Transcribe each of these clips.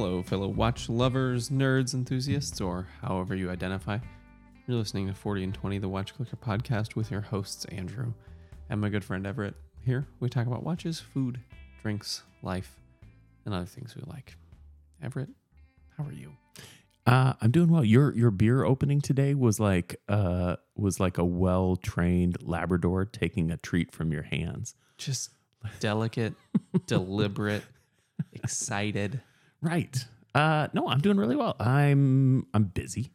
Hello, fellow watch lovers, nerds, enthusiasts, or however you identify. You're listening to 40 and 20, the Watch Clicker podcast with your hosts, Andrew and my good friend Everett. Here, we talk about watches, food, drinks, life, and other things we like. Everett, how are you? Uh, I'm doing well. Your your beer opening today was like uh was like a well trained Labrador taking a treat from your hands. Just delicate, deliberate, excited. Right. Uh, no, I'm doing really well. I'm I'm busy.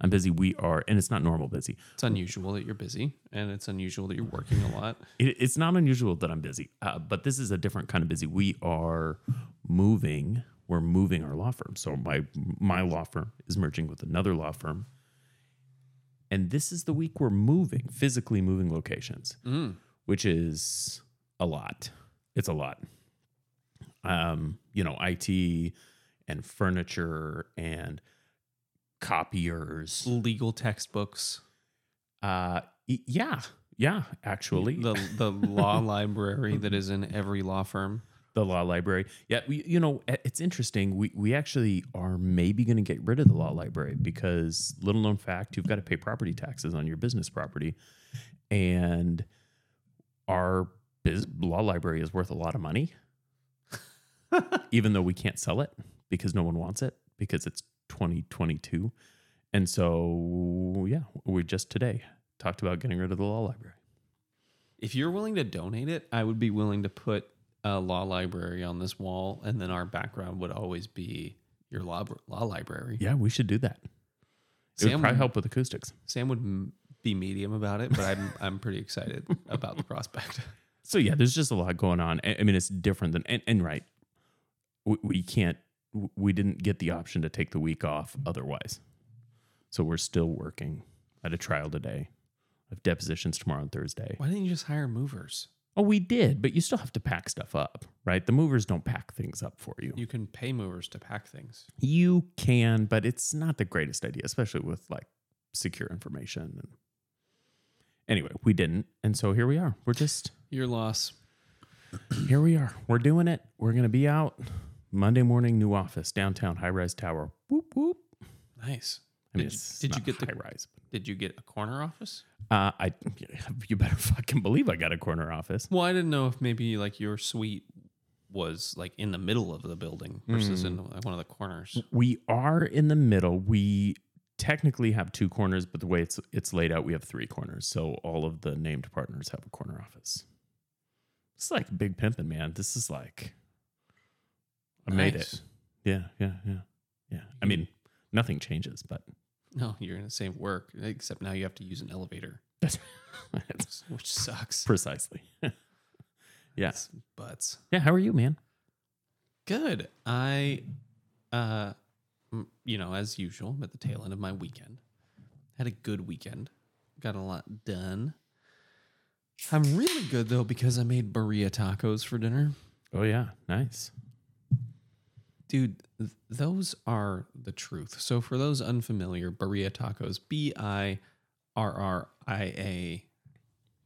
I'm busy. We are, and it's not normal busy. It's unusual that you're busy, and it's unusual that you're working a lot. It, it's not unusual that I'm busy, uh, but this is a different kind of busy. We are moving. We're moving our law firm. So my my law firm is merging with another law firm, and this is the week we're moving, physically moving locations, which is a lot. It's a lot. Um, you know, IT and furniture and copiers. Legal textbooks, Uh, yeah, yeah. Actually, the the law library that is in every law firm. the law library. Yeah, we, you know, it's interesting. We we actually are maybe going to get rid of the law library because little known fact, you've got to pay property taxes on your business property, and our biz- law library is worth a lot of money, even though we can't sell it because no one wants it because it's 2022, and so yeah, we just today talked about getting rid of the law library. If you're willing to donate it, I would be willing to put a law library on this wall, and then our background would always be your law law library. Yeah, we should do that. It would Sam- probably help with acoustics. Sam would m- be medium about it, but I'm I'm pretty excited about the prospect. So yeah, there's just a lot going on. I, I mean, it's different than and, and right. We, we can't. We didn't get the option to take the week off otherwise. So we're still working at a trial today. I have depositions tomorrow and Thursday. Why didn't you just hire movers? Oh, we did, but you still have to pack stuff up, right? The movers don't pack things up for you. You can pay movers to pack things. You can, but it's not the greatest idea, especially with like secure information. And anyway, we didn't, and so here we are. We're just Your loss. here we are. We're doing it. We're gonna be out Monday morning. New office downtown, high rise tower. Whoop whoop. Nice. I mean, Did you- it's did you get the- high rise? Did you get a corner office? Uh, I you better fucking believe I got a corner office. Well, I didn't know if maybe like your suite was like in the middle of the building versus in like, one of the corners. We are in the middle. We technically have two corners, but the way it's it's laid out, we have three corners. So all of the named partners have a corner office. It's like big pimping, man. This is like I made it. Yeah, yeah, yeah, yeah. I mean, nothing changes, but No, you're gonna save work, except now you have to use an elevator, that's, that's which sucks. precisely. yeah, It's butts. yeah. How are you, man? Good. I, uh, you know, as usual, I'm at the tail end of my weekend. Had a good weekend. Got a lot done. I'm really good though because I made birria tacos for dinner. Oh yeah, nice. Dude, th- those are the truth. So for those unfamiliar, birria tacos, B I R R I A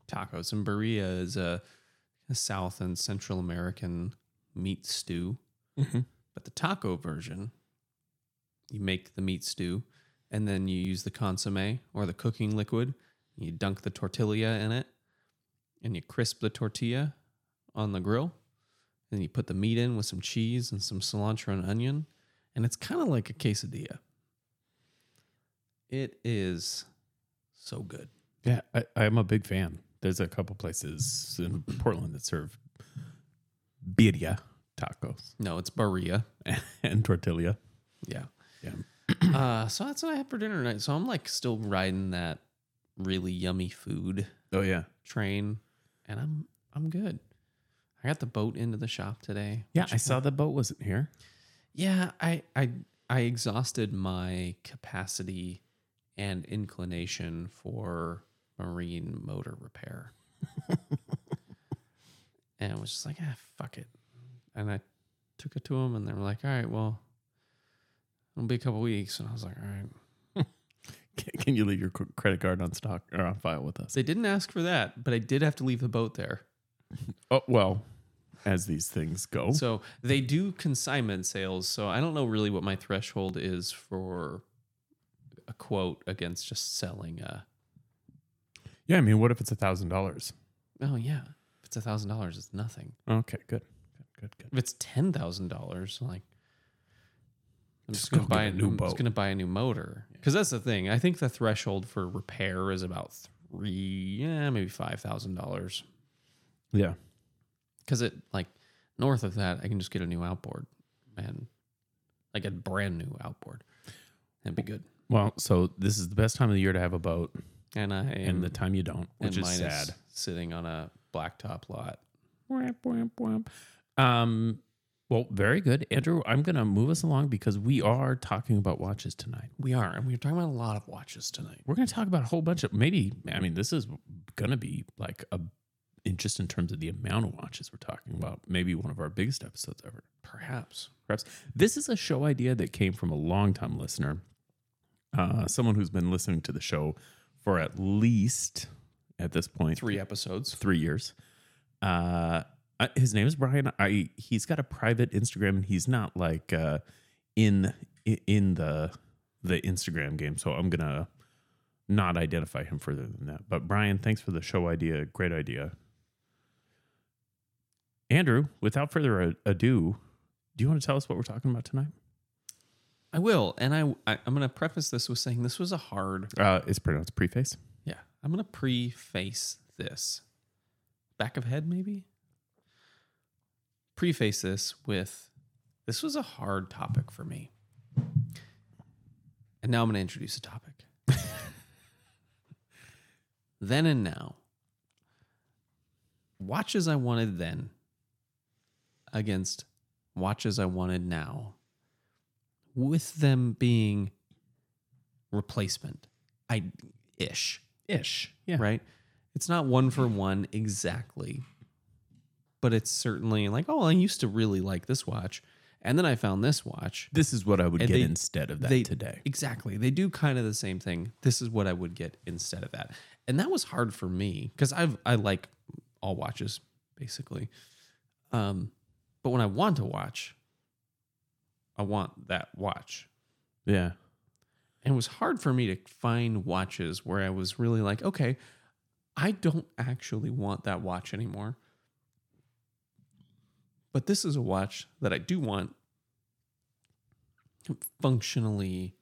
tacos. And birria is a, a South and Central American meat stew. Mm-hmm. But the taco version, you make the meat stew and then you use the consomme or the cooking liquid. You dunk the tortilla in it and you crisp the tortilla on the grill. Then you put the meat in with some cheese and some cilantro and onion. And it's kind of like a quesadilla. It is so good. Yeah, I, I'm a big fan. There's a couple places in Portland that serve birria tacos No, it's barilla. and tortilla. Yeah. Yeah. uh, so that's what I had for dinner tonight. So I'm like still riding that really yummy food Oh yeah. train, and I'm I'm good. I got the boat into the shop today. Yeah, I saw the boat wasn't here. Yeah, I I I exhausted my capacity and inclination for marine motor repair. and I was just like, ah, fuck it. And I took it to them and they were like, all right, well, it'll be a couple weeks. And I was like, all right. Can, can you leave your credit card on stock or on file with us? They didn't ask for that, but I did have to leave the boat there. Oh well, as these things go. So they do consignment sales. So I don't know really what my threshold is for a quote against just selling a. yeah, I mean, what if it's a thousand dollars? Oh yeah, if it's a thousand dollars, it's nothing. Okay, good, good, good, good. If it's ten thousand dollars, like I'm just, Just gonna go buy a new. Just boat. gonna buy a new motor because that's the thing. I think the threshold for repair is about three, yeah, maybe five thousand dollars. Yeah, Because it like north of that, I can just get a new outboard and like a brand new outboard. That'd be good. well, so this is the best time of the year to have a boat, And I am, and the time you don't, which and is sad. sitting on a blacktop lot. Whamp, whamp, whamp. Um, well, very good, Andrew. I'm gonna move us along because we are talking about watches tonight. We are, and we're talking about a lot of watches tonight. We're gonna talk about a whole bunch of maybe. I mean, this is gonna be like a, in just in terms of the amount of watches we're talking about. Maybe one of our biggest episodes ever. Perhaps Perhaps this is a show idea that came from a longtime listener, uh, someone who's been listening to the show for at least at this point three episodes. three years. Uh, his name is Brian. I he's got a private Instagram, and he's not like uh, in in the the Instagram game. So I'm gonna not identify him further than that. But Brian, thanks for the show idea. Great idea. Andrew, without further ado, do you want to tell us what we're talking about tonight? I will, and I, I I'm going to preface this with saying this was a hard. Uh, it's pronounced preface. Yeah, I'm going to preface this. Back of head, maybe. Preface this with, this was a hard topic for me. And now I'm going to introduce a topic. then and now. Watches I wanted then against watches I wanted now, with them being replacement, I ish, Ish. Yeah. right? It's not one for one exactly, but it's certainly like, oh, I used to really like this watch, and then I found this watch. This is what I would get they- instead of that they- today. Exactly. They do kind of the same thing. This is what I would get instead of that. And that was hard for me because I've I like all watches basically. Um, but when I want to watch, I want that watch. Yeah. And it was hard for me to find watches where I was really like, okay, I don't actually want that watch anymore. But this is a watch that I do want functionally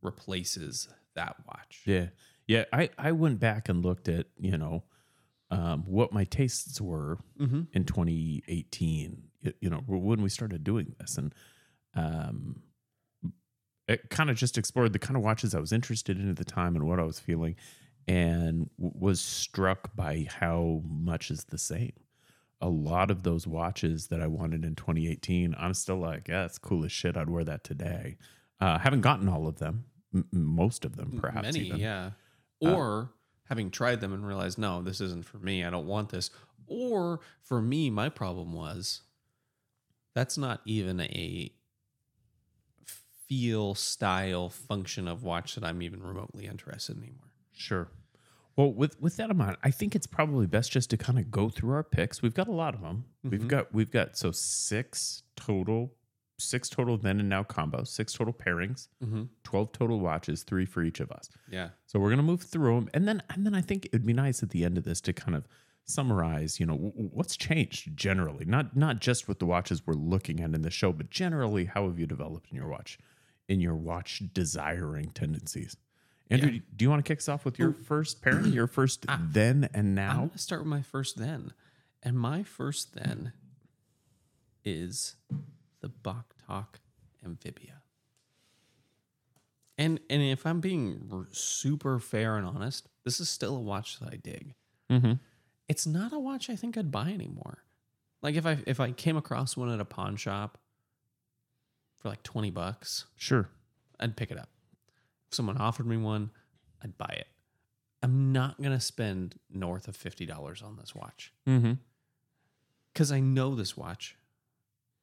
replaces that watch. Yeah. Yeah. I, I went back and looked at, you know, um, what my tastes were Mm-hmm. in 2018, you, know, when we started doing this. And um, it kind of just explored the kind of watches I was interested in at the time and what I was feeling, and w- was struck by how much is the same. A lot of those watches that I wanted in 2018, I'm still like, yeah, it's cool as shit. I'd wear that today. Uh, haven't gotten all of them, m- most of them, perhaps. Many, even. yeah. Uh, Or having tried them and realized, no, this isn't for me. I don't want this. Or for me, my problem was that's not even a feel, style, function of watch that I'm even remotely interested in anymore. Sure. Well, with with that in mind, I think it's probably best just to kind of go through our picks. We've got a lot of them. We've Mhm. got we've got so six total, six total then and now combos, six total pairings, Mm-hmm. twelve total watches, three for each of us. Yeah. So we're gonna move through them, and then and then I think it'd be nice at the end of this to kind of summarize. You know, w- what's changed generally, not not just with the watches we're looking at in the show, but generally how have you developed in your watch, in your watch desiring tendencies. Andrew, Yeah. do you want to kick us off with your first pairing, your first then and now? I'm going to start with my first then. And my first then is the Vostok Amphibia. And and if I'm being super fair and honest, this is still a watch that I dig. Mm-hmm. It's not a watch I think I'd buy anymore. Like if I if I came across one at a pawn shop for like 20 bucks, Sure. I'd pick it up. If someone offered me one, I'd buy it. I'm not going to spend north of $50 on this watch Mm-hmm. because I know this watch.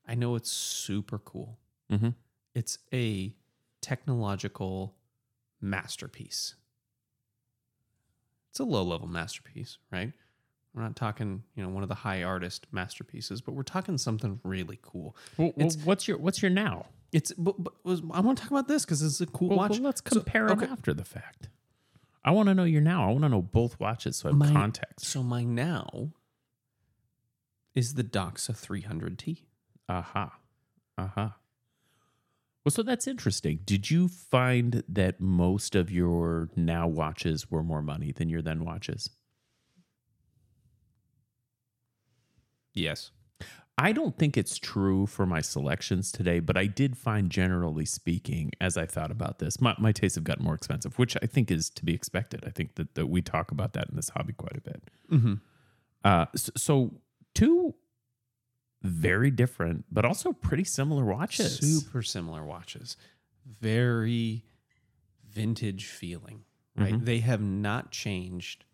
I know it's super cool. Mm-hmm. It's a technological masterpiece. It's a low level masterpiece, right? We're not talking, you know, one of the high artist masterpieces, but we're talking something really cool. Well, well, what's your what's your now? It's. But, but was, I want to talk about this because it's a cool Well, watch. well, let's So, compare them okay. after the fact. I want to know your now. I want to know both watches so I have My- context. So my now is the Doxa 300T. Aha. Aha. Well, so that's interesting. Did you find that most of your now watches were more money than your then watches? Yes. I don't think it's true for my selections today, but I did find, generally speaking, as I thought about this, my, my tastes have gotten more expensive, which I think is to be expected. I think that, that we talk about that in this hobby quite a bit. Mm-hmm. Uh, so, so two very different, but also pretty similar watches. Super similar watches. Very vintage feeling, right? Mhm. They have not changed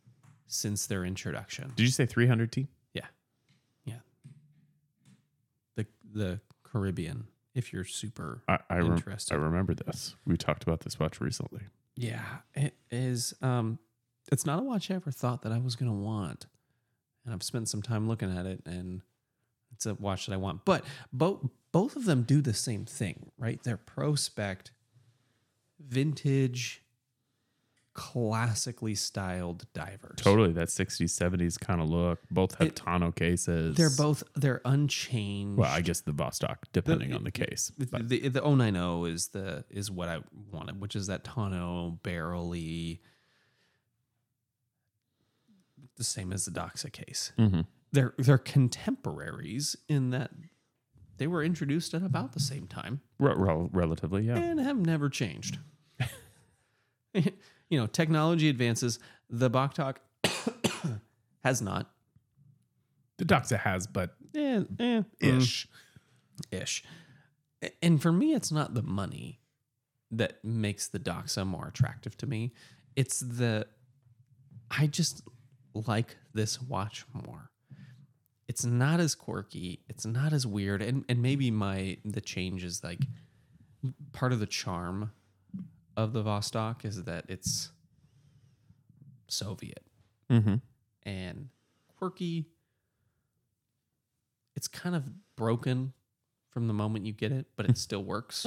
since their introduction. Did you say 300T? Yeah. Yeah. The the Caribbean, if you're super I, I, rem- I remember this. We talked about this watch recently. Yeah, it is. Um, it's not a watch I ever thought that I was gonna want, and I've spent some time looking at it, and it's a watch that I want. But both both of them do the same thing, right? They're prospect, vintage, classically styled divers. Totally, that 60s, 70s kind of look. Both have It- tonneau cases. They're both they're unchanged. Well, I guess the Vostok, depending on the case. The, But the, the 090 is the is what I wanted, which is that tonneau barrel-y, the same as the Doxa case. Mhm. They're they're contemporaries in that they were introduced at about the same time rel- relatively, yeah. and have never changed. you know, technology advances. The Vostok has not. The Doxa has, but Eh, eh, mm. ish. ish. And for me, it's not the money that makes the Doxa more attractive to me. It's the I just like this watch more. It's not as quirky. It's not as weird. And and maybe my the change is like part of the charm of the Vostok is that it's Soviet Mm-hmm. and quirky. It's kind of broken from the moment you get it, but it still works.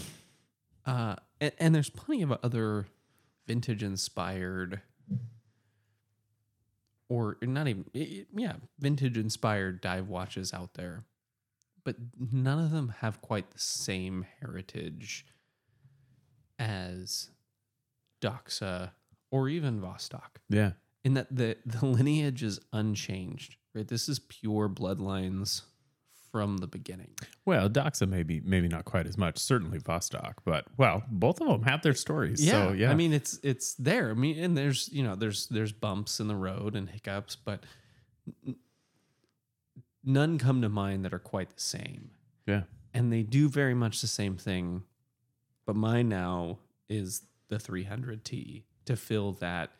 uh, and, and there's plenty of other vintage inspired, or not even, yeah, vintage inspired dive watches out there, but none of them have quite the same heritage as Doxa or even Vostok. Yeah. in that the the lineage is unchanged right? This is pure bloodlines from the beginning Well, Doxa maybe maybe not quite as much. Certainly Vostok, but well, both of them have their stories. so yeah. i mean it's it's there i mean and there's you know there's there's bumps in the road and hiccups but none come to mind that are quite the same yeah. and they do very much the same thing but mine now is the 300t to fill that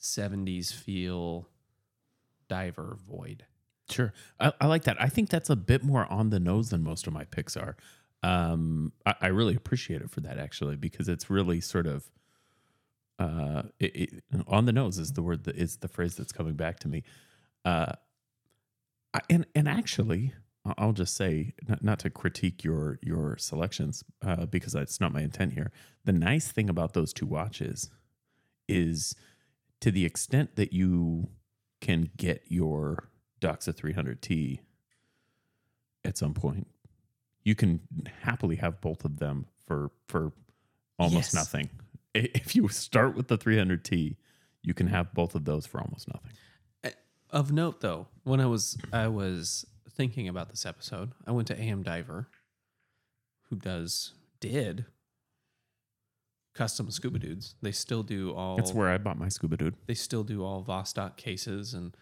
70s feel diver void Sure. I, I like that. I think that's a bit more on the nose than most of my picks are. Um, I, I really appreciate it for that actually, because it's really sort of uh, it, it, on the nose is the word that is the phrase that's coming back to me. Uh, I, and and actually, I'll just say not, not to critique your your selections uh, because that's not my intent here. The nice thing about those two watches is to the extent that you can get your Doxa 300T at some point, you can happily have both of them for for almost Yes. nothing. If you start with the 300T, you can have both of those for almost nothing. Uh, of note, though, when I was I was thinking about this episode, I went to AM Diver, who does did custom scuba dudes. They still do all. That's where I bought my scuba dude. they still do all Vostok cases, and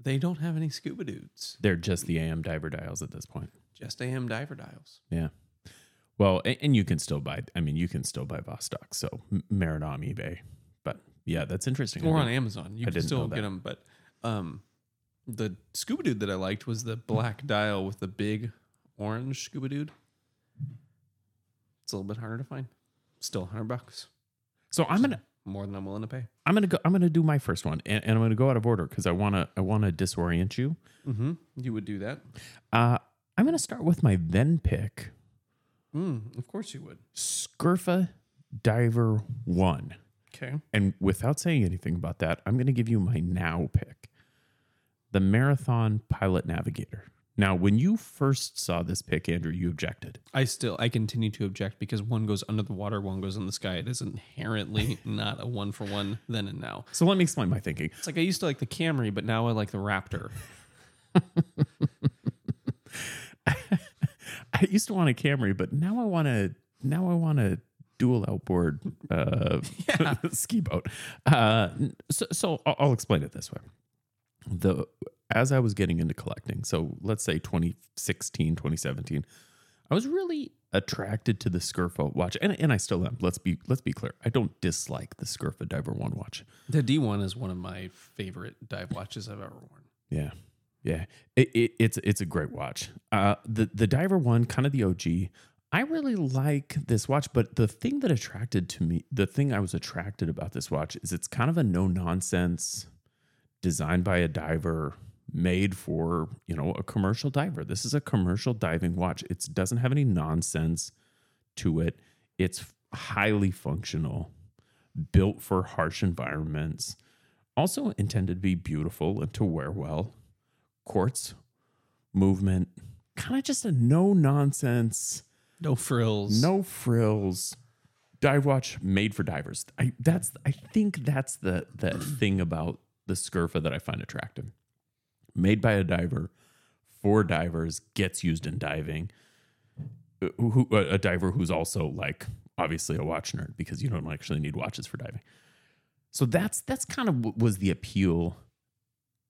they don't have any scuba dudes. They're just the AM diver dials at this point. Just AM Diver dials. Yeah. Well, and, and you can still buy. I mean, you can still buy Vostok. So m- merit on eBay. But yeah, that's interesting. Or on Amazon. You I can still get them, but um, the scuba dude that I liked was the black dial with the big orange scuba dude. It's a little bit harder to find. Still hundred bucks. So I'm gonna more than I'm willing to pay. I'm gonna go. I'm gonna do my first one, and, and I'm gonna go out of order because I wanna I wanna disorient you. Mm-hmm. You would do that. Uh, I'm gonna start with my then pick, Mm, of course you would. Scurfa Diver One. Okay. And without saying anything about that, I'm going to give you my now pick the Marathon Pilot Navigator. Now, when you first saw this pick, Andrew, you objected. I still I continue to object because one goes under the water, one goes in the sky. It is inherently not a one for one then and now. So let me explain my thinking. It's like I used to like the Camry, but now I like the Raptor. I used to want a Camry, but now I want to. Now I want a dual outboard uh, ski boat. Uh, so, so I'll, I'll explain it this way. The as I was getting into collecting, so let's say 2016, 2017, I was really attracted to the Scurfa watch, and, and I still am. Let's be let's be clear. I don't dislike the Scurfa Diver One watch. The D1 is one of my favorite dive watches I've ever worn. Yeah, yeah. It, it, it's it's a great watch. Uh, the the Diver One, kind of the OG. I really like this watch, but the thing that attracted to me, the thing I was attracted about this watch is it's kind of a no nonsense, designed by a diver, made for you know a commercial diver. This is a commercial diving watch. It doesn't have any nonsense to it. It's highly functional, built for harsh environments. Also intended to be beautiful and to wear well. Quartz movement, kind of just a no nonsense, No frills. no frills dive watch made for divers. I that's I think that's the the thing about the Scurfa that I find attractive. Made by a diver for divers, gets used in diving. Uh, Who, a diver who's also like obviously a watch nerd because you don't actually need watches for diving. So that's that's kind of what was the appeal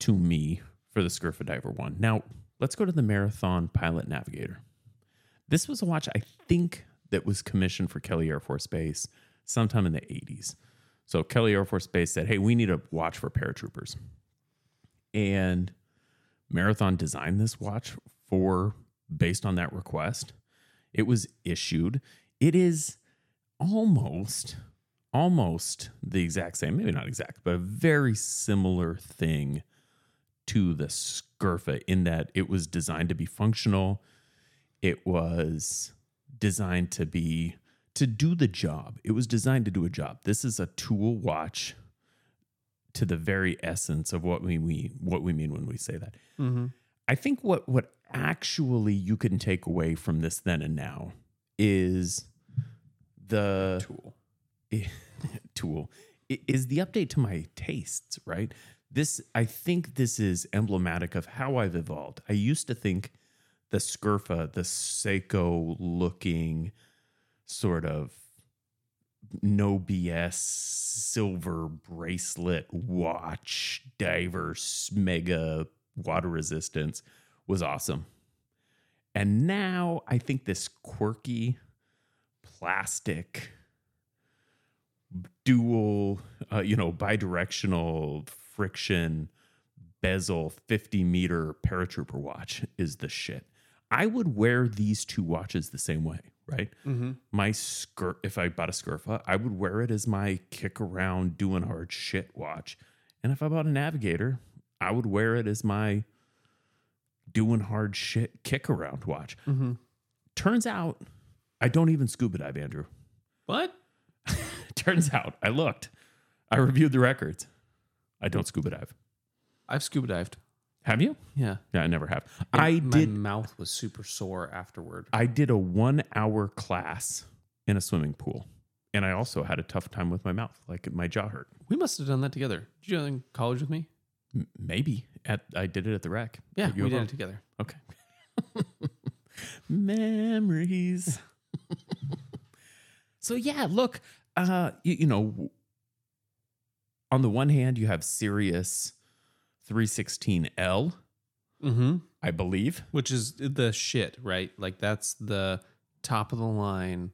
to me for the Scurfa Diver one. Now let's go to the Marathon Pilot Navigator. This was a watch I think that was commissioned for Kelly Air Force Base sometime in the 80s. So Kelly Air Force Base said, "Hey, we need a watch for paratroopers." And Marathon designed this watch for based on that request. It was issued. It is almost almost the exact same, maybe not exact, but a very similar thing to the Scurfa in that it was designed to be functional. It was designed to be to do the job. It was designed to do a job. This is a tool watch to the very essence of what we mean what we mean when we say that. Mm-hmm. I think what what actually you can take away from this then and now is the Tool. tool is the update to my tastes, right? This I think this is emblematic of how I've evolved. I used to think the Scurfa, the Seiko looking sort of no BS silver bracelet watch divers mega water resistance was awesome. And now I think this quirky plastic dual, uh, you know, bidirectional friction bezel 50 meter paratrooper watch is the shit. I would wear these two watches the same way, right? Mm-hmm. My skirt, if I bought a Scurfa, I would wear it as my kick around doing hard shit watch. And if I bought a Navigator, I would wear it as my doing hard shit kick around watch. Mm-hmm. Turns out I don't even scuba dive, Andrew. What? Turns out I looked. I reviewed the records. I don't scuba dive. I've scuba dived. Have you? Yeah. Yeah, I never have. And I my did mouth was super sore afterward. I did a 1 hour class in a swimming pool. And I also had a tough time with my mouth. Like my jaw hurt. We must have done that together. Did you that in college with me? M- maybe at I did it at the rec. Yeah, we did it together. Okay. Memories. so yeah, look, uh, you, you know, on the one hand, you have Sirius 316L, Mm-hmm. I believe. Which is the shit, right? Like that's the top of the line.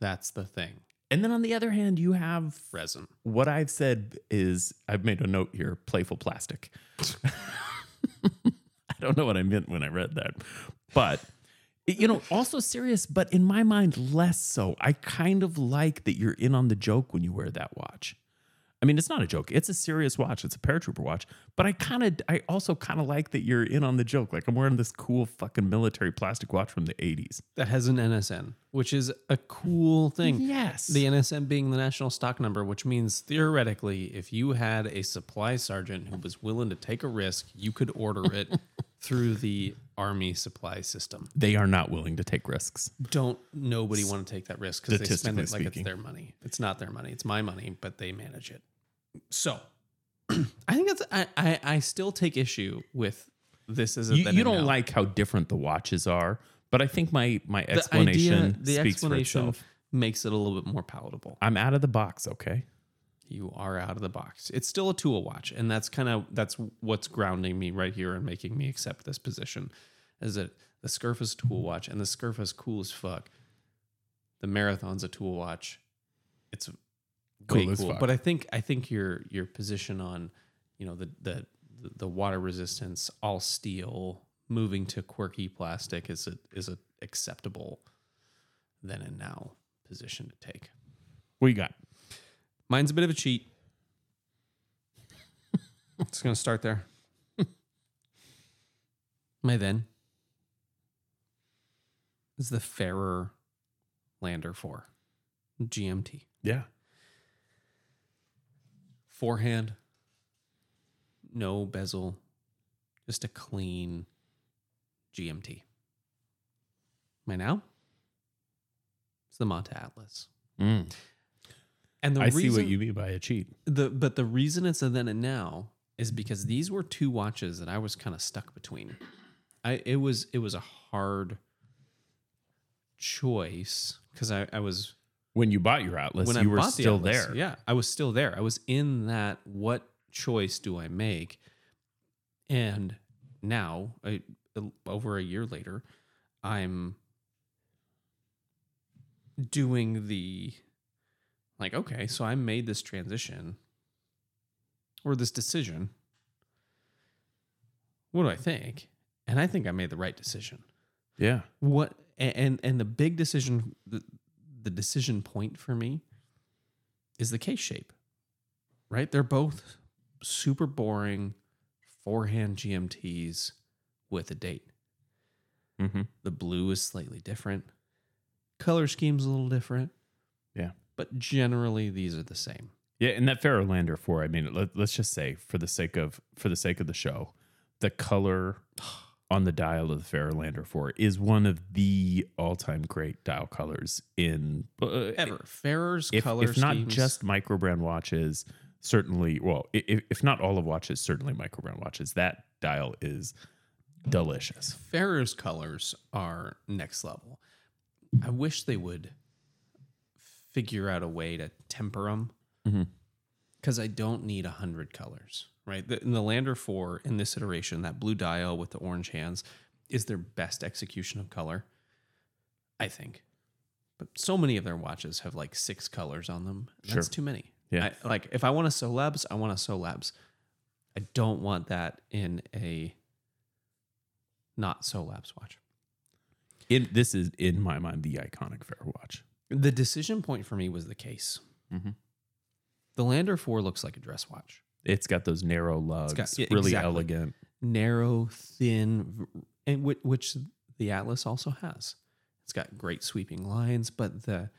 That's the thing. And then on the other hand, you have Resin. what I've said is I've made a note here playful plastic. I don't know what I meant when I read that, but you know, also serious, but in my mind, less so. I kind of like that you're in on the joke when you wear that watch. I mean, it's not a joke. It's a serious watch. It's a paratrooper watch. But I kind of, I also kind of like that you're in on the joke. Like I'm wearing this cool fucking military plastic watch from the 80s. that has an NSN, which is a cool thing. Yes. The NSN being the national stock number, which means theoretically, if you had a supply sergeant who was willing to take a risk, you could order it through the army supply system. they are not willing to take risks. Don't nobody want to take that risk because they spend it like speaking. it's their money. It's not their money. It's my money, but they manage it. So I think that's I, I, I still take issue with this as a You, you don't now. like how different the watches are, but I think my my the explanation idea, the speaks explanation for itself. makes it a little bit more palatable. I'm out of the box, okay? you are out of the box. It's still a tool watch, and that's kind of that's what's grounding me right here and making me accept this position. Is that the Scurf is a tool watch, and the Scurf is cool as fuck. The Marathon's a tool watch. It's way Cool as cool, fuck. but I think I think your your position on you know the the the water resistance, all steel, moving to quirky plastic is a is a acceptable then and now position to take. What you got? Mine's a bit of a cheat. it's gonna start there. My then is the Farer Lander 4 GMT. Yeah. Forehand, no bezel, just a clean GMT. My now? It's the Monta Atlas. Mm. And the I reason, see what you mean by a cheat. the but the reason it's a then and now is because these were two watches that I was kind of stuck between. I it was it was a hard choice because I, I was When you bought your Atlas, when you I were bought the still Atlas, there. Yeah, I was still there. I was in that. What choice do I make? And now, I, over a year later, I'm doing the like. Okay, so I made this transition or this decision. What do I think? And I think I made the right decision Yeah. what and and the big decision the, the decision point for me is the case shape right they're both super boring forehand gmts with a date Mm-hmm. the blue is slightly different color scheme's a little different Yeah. but generally these are the same Yeah, and that Farer Lander four. I mean, let, let's just say for the sake of for the sake of the show, the color on the dial of the Farer Lander four is one of the all time great dial colors in uh, ever Farer's If, color if not just micro brand watches, certainly. Well, if, if not all of watches, certainly micro brand watches. That dial is delicious. Farer's colors are next level. I wish they would figure out a way to temper them because mm-hmm. I don't need a hundred colors. Right, the, in the Lander Four in this iteration, that blue dial with the orange hands is their best execution of color. I think, but so many of their watches have like six colors on them. and That's Sure. too many. Yeah. I, like if I want a Solabs, I want a Solabs. I don't want that in a not Solabs watch. In this is in my mind the iconic Farer watch. The decision point for me was the case. Mhm. The Lander 4 looks like a dress watch. It's got those narrow lugs, got- yeah, really exactly. elegant. Narrow, thin, and whi- which the Atlas also has. It's got great sweeping lines, but the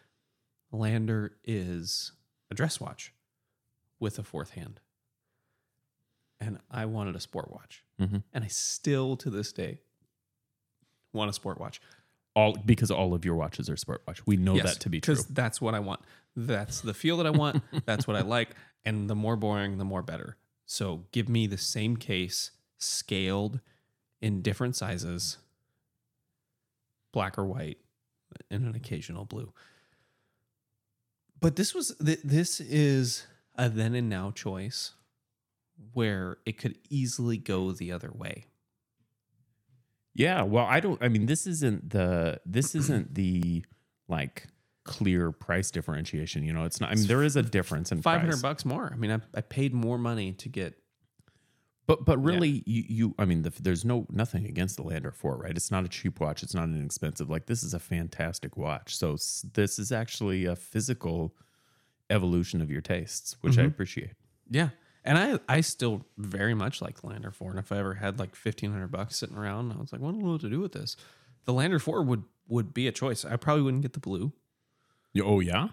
Lander is a dress watch with a fourth hand. And I wanted a sport watch. Mhm. And I still to this day want a sport watch. All because all of your watches are sport watch. We know that to be true. Because that's what I want. That's the feel that I want. that's what I like. And the more boring, the more better. So give me the same case, scaled in different sizes, black or white, and an occasional blue. But this was th- this is a then and now choice where it could easily go the other way. Yeah, well, I don't. I mean, this isn't the this isn't the like clear price differentiation. You know, it's not. I mean, there is a difference in five hundred bucks more. I mean, I, I paid more money to get But but really, you, you I mean, the, there's no nothing against the Lander Four, right? It's not a cheap watch. It's not inexpensive. Like this is a fantastic watch. So this is actually a physical evolution of your tastes, which I mm-hmm. appreciate. Yeah. And I, I still very much like Lander 4. And if I ever had like 1500 bucks sitting around, I was like, what do I know what to do with this? The Lander 4 would, would be a choice. I probably wouldn't get the blue. Yeah, Oh yeah,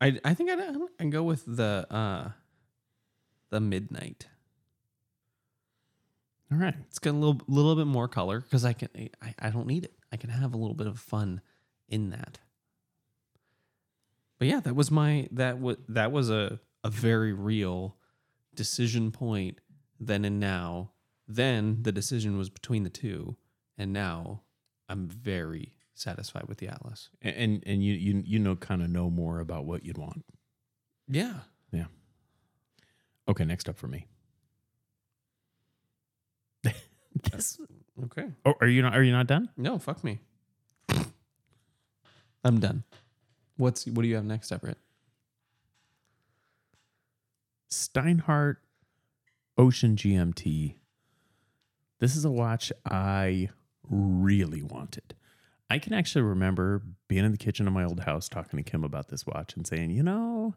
I, I think I'd, I'd go with the, uh, the midnight. all right. It's got a little, little bit more color because I can, I, I don't need it. I can have a little bit of fun in that. But yeah, that was my, that was, that was a, a very real decision point then and now. Then the decision was between the two, and now I'm very satisfied with the Atlas. And and, you you you know kind of know more about what you'd want. Yeah. Yeah. Okay, next up for me. this, Okay. oh, are you not? Are you not done? No, fuck me. I'm done. What's what do you have next, Everett? Steinhart Ocean GMT. This is a watch I really wanted. I can actually remember being in the kitchen of my old house talking to Kim about this watch and saying, you know,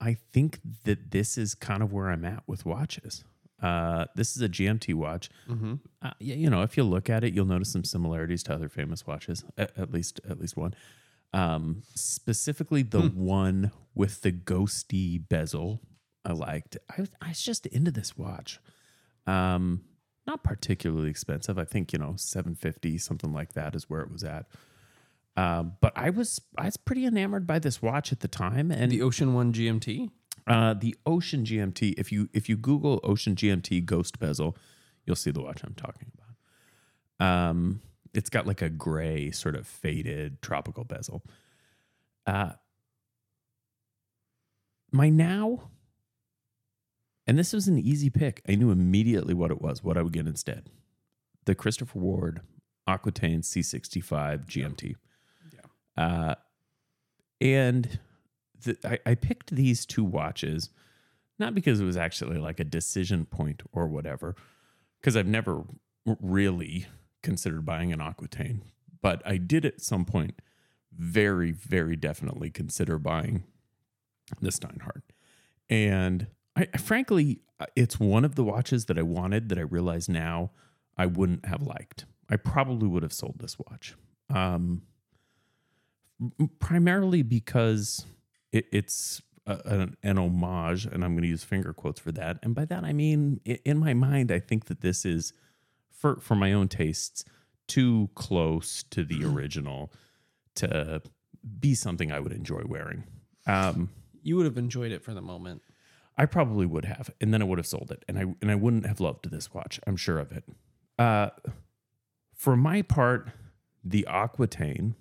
I think that this is kind of where I'm at with watches. Uh, this is a GMT watch. Mm-hmm. Uh, yeah, you know, if you look at it, you'll notice some similarities to other famous watches. At, at least, at least one. Um, specifically, the one with the ghosty bezel. I liked. I was, I was just into this watch. Um, not particularly expensive. I think you know, seven fifty, something like that, is where it was at. Um, but I was I was pretty enamored by this watch at the time, and The Ocean One GMT. uh, the Ocean GMT. If you if you Google Ocean GMT Ghost Bezel, you'll see the watch I'm talking about. Um, it's got like a gray, sort of faded tropical bezel. Uh, my now, and this was an easy pick. I knew immediately what it was, what I would get instead. The Christopher Ward Aquitaine C65 GMT. Yeah. Uh, and the, I, I picked these two watches not because it was actually like a decision point or whatever, because I've never really considered buying an Aquitaine, but I did at some point very, very definitely consider buying the Steinhart. And I, frankly, uh, it's one of the watches that I wanted that I realize now I wouldn't have liked. I probably would have sold this watch. Um, primarily because it, it's a, an, an homage, and I'm going to use finger quotes for that. And by that I mean, in my mind, I think that this is, for for my own tastes, too close to the original to be something I would enjoy wearing. Um, You would have enjoyed it for the moment. I probably would have, and then I would have sold it, and I and I wouldn't have loved this watch. I'm sure of it. Uh, for my part, the Aquitaine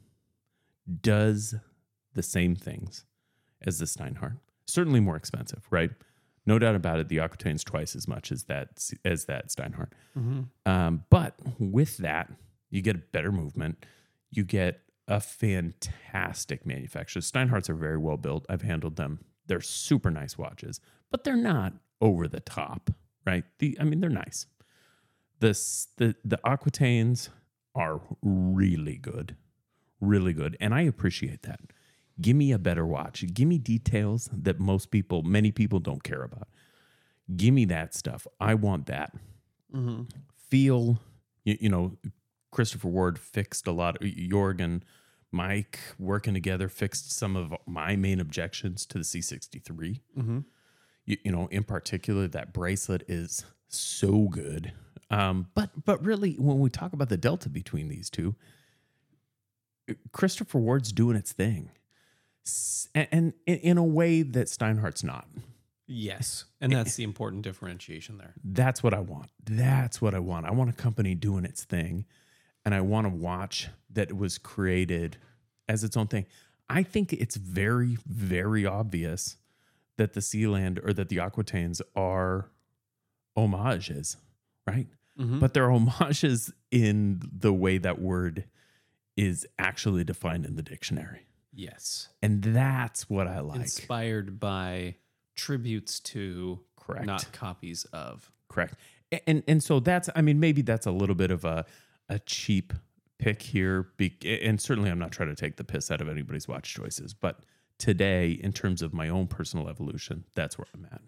does the same things as the Steinhart. Certainly more expensive, right? No doubt about it. The Aquitaine's twice as much as that as that Steinhart. Um, but with that, you get a better movement. You get a fantastic manufacturer. Steinharts are very well built. I've handled them. They're super nice watches, but they're not over the top, right? The I mean, they're nice. The s- the the Aquitaines are really good, really good, and I appreciate that. Give me a better watch. Give me details that most people, many people, don't care about. Give me that stuff. I want that Mm-hmm. feel you, you know christopher ward fixed a lot jorgen mike working together fixed some of my main objections to the c63 Mm-hmm. you, you know in particular that bracelet is so good um, but but really when we talk about the delta between these two christopher ward's doing its thing S- and, and in, in a way that steinhart's not Yes, and that's the important differentiation there. That's what I want. That's what I want. I want a company doing its thing, and I want to watch that was created as its own thing. I think it's very, very obvious that the Sealand or that the Aquitaines are homages, right? Mhm. But they're homages in the way that word is actually defined in the dictionary. Yes, And that's what I like. inspired by tributes to, Correct. not copies of. Correct. and and so that's I mean maybe that's a little bit of a a cheap pick here, be, and certainly I'm not trying to take the piss out of anybody's watch choices, but today in terms of my own personal evolution, that's where I'm at.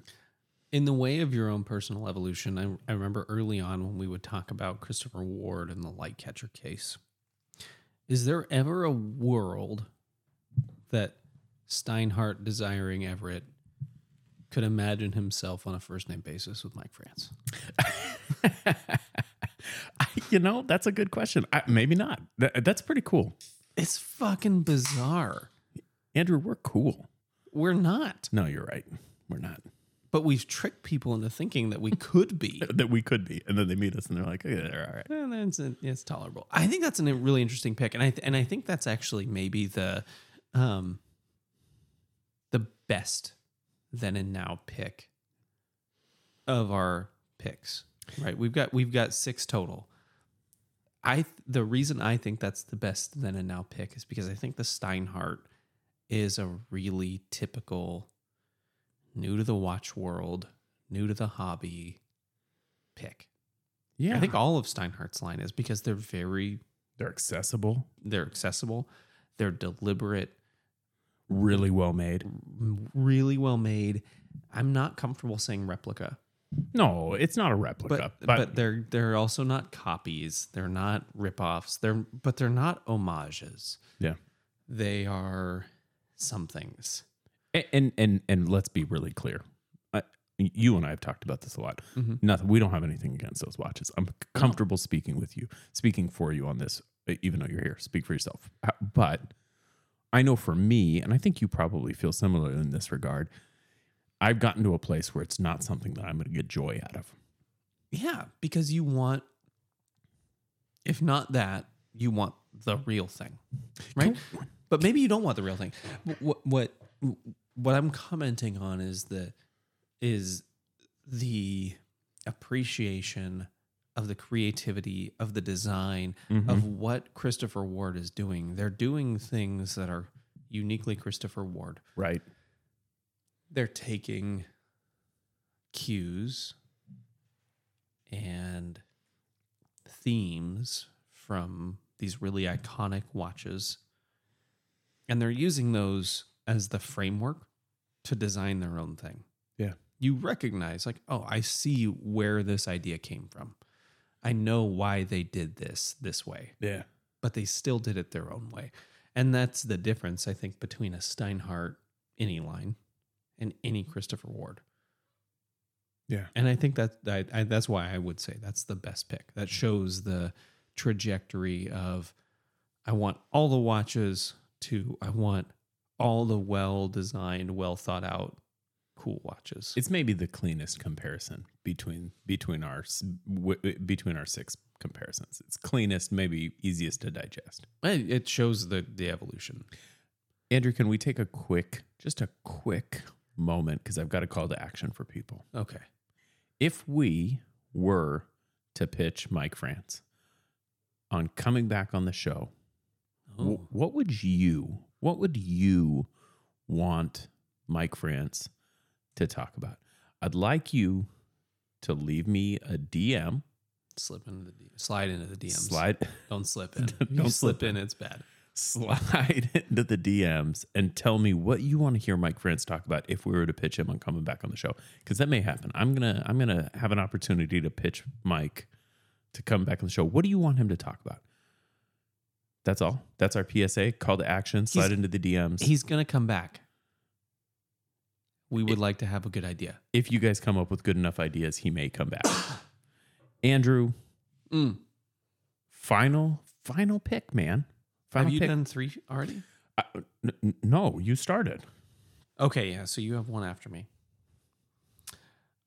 In the way of your own personal evolution, I, I remember early on when we would talk about Christopher Ward and the light catcher case. Is there ever a world that Steinhart desiring Everett could imagine himself on a first name basis with Mike France? you know, that's a good question. I, maybe not. That, that's pretty cool. It's fucking bizarre. Andrew, we're cool. We're not, No, you're right. We're not. but we've tricked people into thinking that we could be. That we could be. And then they meet us and they're like, okay, they're all right. And then it's, it's tolerable. I think that's a really interesting pick, and I and I think that's actually maybe the um the best then and now pick of our picks. Right, we've got we've got six total. I th- the reason I think that's the best then and now pick is because I think the Steinhart is a really typical new to the watch world, new to the hobby pick. Yeah. I think all of Steinhart's line is because they're very they're accessible, they're accessible, they're deliberate, really well made. really well made. I'm not comfortable saying replica, No, it's not a replica, but but, but, they're they're also not copies. They're not ripoffs. They're but they're not homages. yeah. They are somethings. And, and and and let's be really clear. I, you and I have talked about this a lot. Mhm. Nothing. We don't have anything against those watches. I'm comfortable speaking with you, speaking for you on this, even though you're here. Speak for yourself. But I know for me, and I think you probably feel similar in this regard. I've gotten to a place where it's not something that I'm going to get joy out of. Yeah, because you want, if not that, you want the real thing, right? But maybe you don't want the real thing. What what what I'm commenting on is the is the appreciation of the creativity of the design mm-hmm. of what Christopher Ward is doing. They're doing things that are uniquely Christopher Ward. Right. They're taking cues and themes from these really iconic watches and they're using those as the framework to design their own thing. Yeah. You recognize like, "Oh, I see where this idea came from. I know why they did this this way." Yeah. but they still did it their own way. And that's the difference, I think, between a Steinhart any line and any Christopher Ward. Yeah. And I think that I, I, that's why I would say that's the best pick. That shows the trajectory of I want all the watches to I want all the well designed, well thought out, cool watches. It's maybe the cleanest comparison between between our w- between our six comparisons. It's cleanest, maybe easiest to digest. It it shows the the evolution. Andrew, can we take a quick, just a quick moment because I've got a call to action for people. Okay. If we were to pitch Mike France on coming back on the show, Oh. wh- what would you, what would you want Mike France to talk about? I'd like you to leave me a DM. slip into the D- slide into the DMs. Slide. Don't slip in. Don't slip in, it's bad. Slide into the DMs and tell me what you want to hear Mike France talk about if we were to pitch him on coming back on the show because that may happen. I'm gonna I'm gonna have an opportunity to pitch Mike to come back on the show. What do you want him to talk about? That's all. That's our PSA. Call to action. Slide He's- into the DMs. He's gonna come back. We would like to have a good idea. if you guys come up with good enough ideas, he may come back. Andrew, Mm. final final pick, man. Final Have you pick. done three already? Uh, n- no, you started. Okay, yeah. So you have one after me.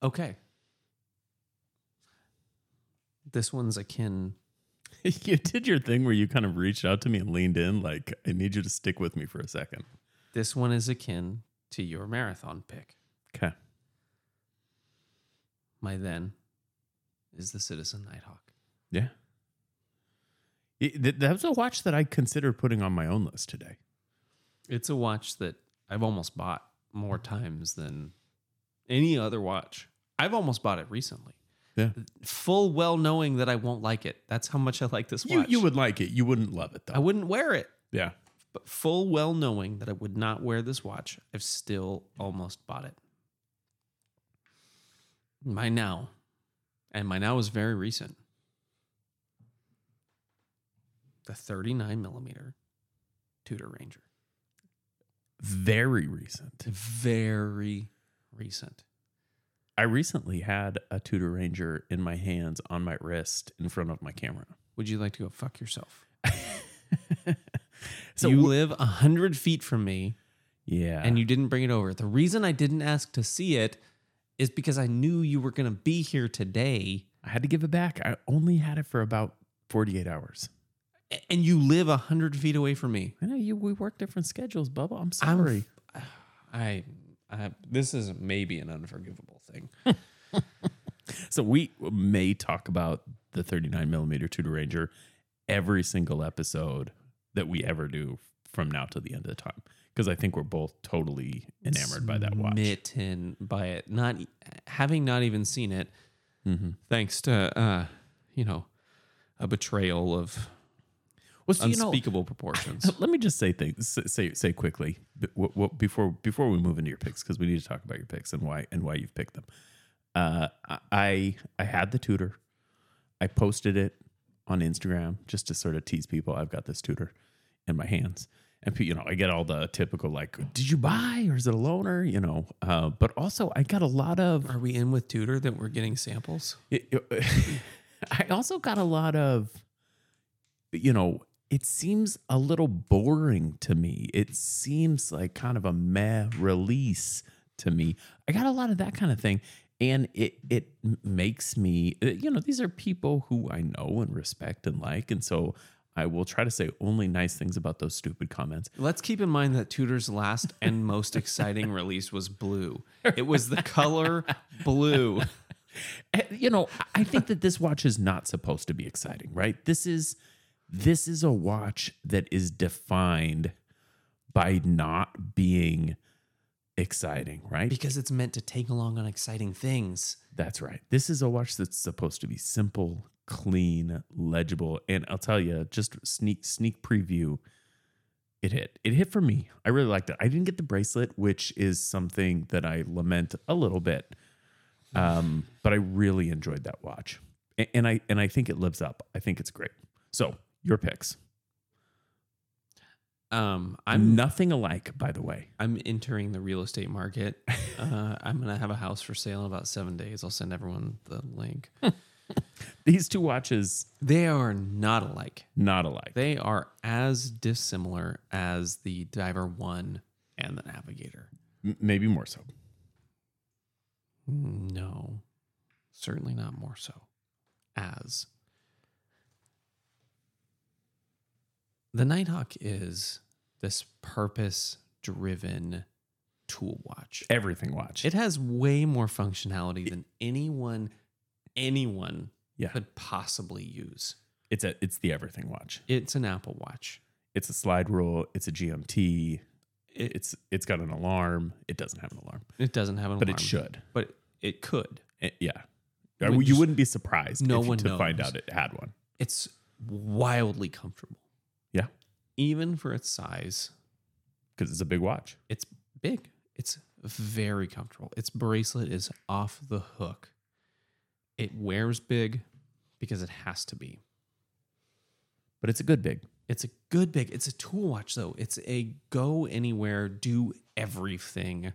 Okay. This one's akin. you did your thing where you kind of reached out to me and leaned in like i need you to stick with me for a second This one is akin to your marathon pick. okay My then is the Citizen Nighthawk. yeah It- that was a watch that i considered putting on my own list today It's a watch that I've almost bought more times than any other watch. I've almost bought it recently. Yeah. full well knowing that I won't like it. That's how much I like this watch. you would like it. You wouldn't love it I wouldn't wear it, yeah. but full well knowing that I would not wear this watch, I've still almost bought it. My now, and my now is very recent. The 39 millimeter Tudor Ranger. Very recent. Very recent. I recently had a Tudor Ranger in my hands on my wrist in front of my camera. Would you like to go fuck yourself? So you live a hundred feet from me, yeah. and you didn't bring it over. The reason I didn't ask to see it is because I knew you were going to be here today, I had to give it back. I only had it for about 48 hours. A- and you live a hundred feet away from me. I know you we work different schedules, Bubba. I'm I'm sorry. I, I, this is maybe an unforgivable thing. so we may talk about the 39 millimeter Tudor Ranger every single episode that we ever do from now to the end of the time. Because I think we're both totally enamored by that watch. Smitten by it, not having not even seen it, Mhm. thanks to uh, you know, a betrayal of Well, so, you know, unspeakable proportions. let me just say things say say, say quickly b- w- w- before before we move into your picks because we need to talk about your picks and why and why you've picked them. Uh, I I had the Tudor. I posted it on Instagram just to sort of tease people. I've got this Tudor in my hands, and you know I get all the typical like, "Did you buy or is it a loaner?" You know, uh, but also I got a lot of Are we in with Tudor that we're getting samples? it- it- I also got a lot of, you know, it seems a little boring to me. It seems like kind of a meh release to me. I got a lot of that kind of thing. And it it makes me, uh, you know, these are people who I know and respect and like. And so I will try to say only nice things about those stupid comments. Let's keep in mind that Tudor's last and most exciting release was blue. It was the color blue. Eh, you know i think that this watch is not supposed to be exciting right this is this is a watch that is defined by not being exciting right Because it's meant to take along on exciting things. that's right this is a watch that's supposed to be simple clean legible and i'll tell you just sneak sneak preview it hit it hit for me i really liked it i didn't get the bracelet which is something that i lament a little bit um, but I really enjoyed that watch, and I and I think it lives up. I think it's great. So your picks, Um, I'm nothing alike, by the way. I'm entering the real estate market. Uh, I'm gonna have a house for sale in about seven days. I'll send everyone the link. These two watches They are not alike. not alike. They are as dissimilar as the Diver One and the Navigator. M- maybe more so. No, certainly not more so. As the Nighthawk is this purpose driven tool watch. Everything watch. It has way more functionality than anyone anyone Yeah. could possibly use. it's a it's the everything watch. It's an Apple Watch. It's a slide rule. It's a GMT. It, It's it's got an alarm. It doesn't have an alarm, it doesn't have an but alarm, But it should. But it could. Eh, yeah, Would you just- wouldn't be surprised No if you- one to find out it had one. It's wildly comfortable. Even for its size, because it's a big watch. it's big. It's very comfortable. Its bracelet is off the hook. It wears big because it has to be. But it's a good big. It's a good big. It's a tool watch though. It's a go anywhere, do everything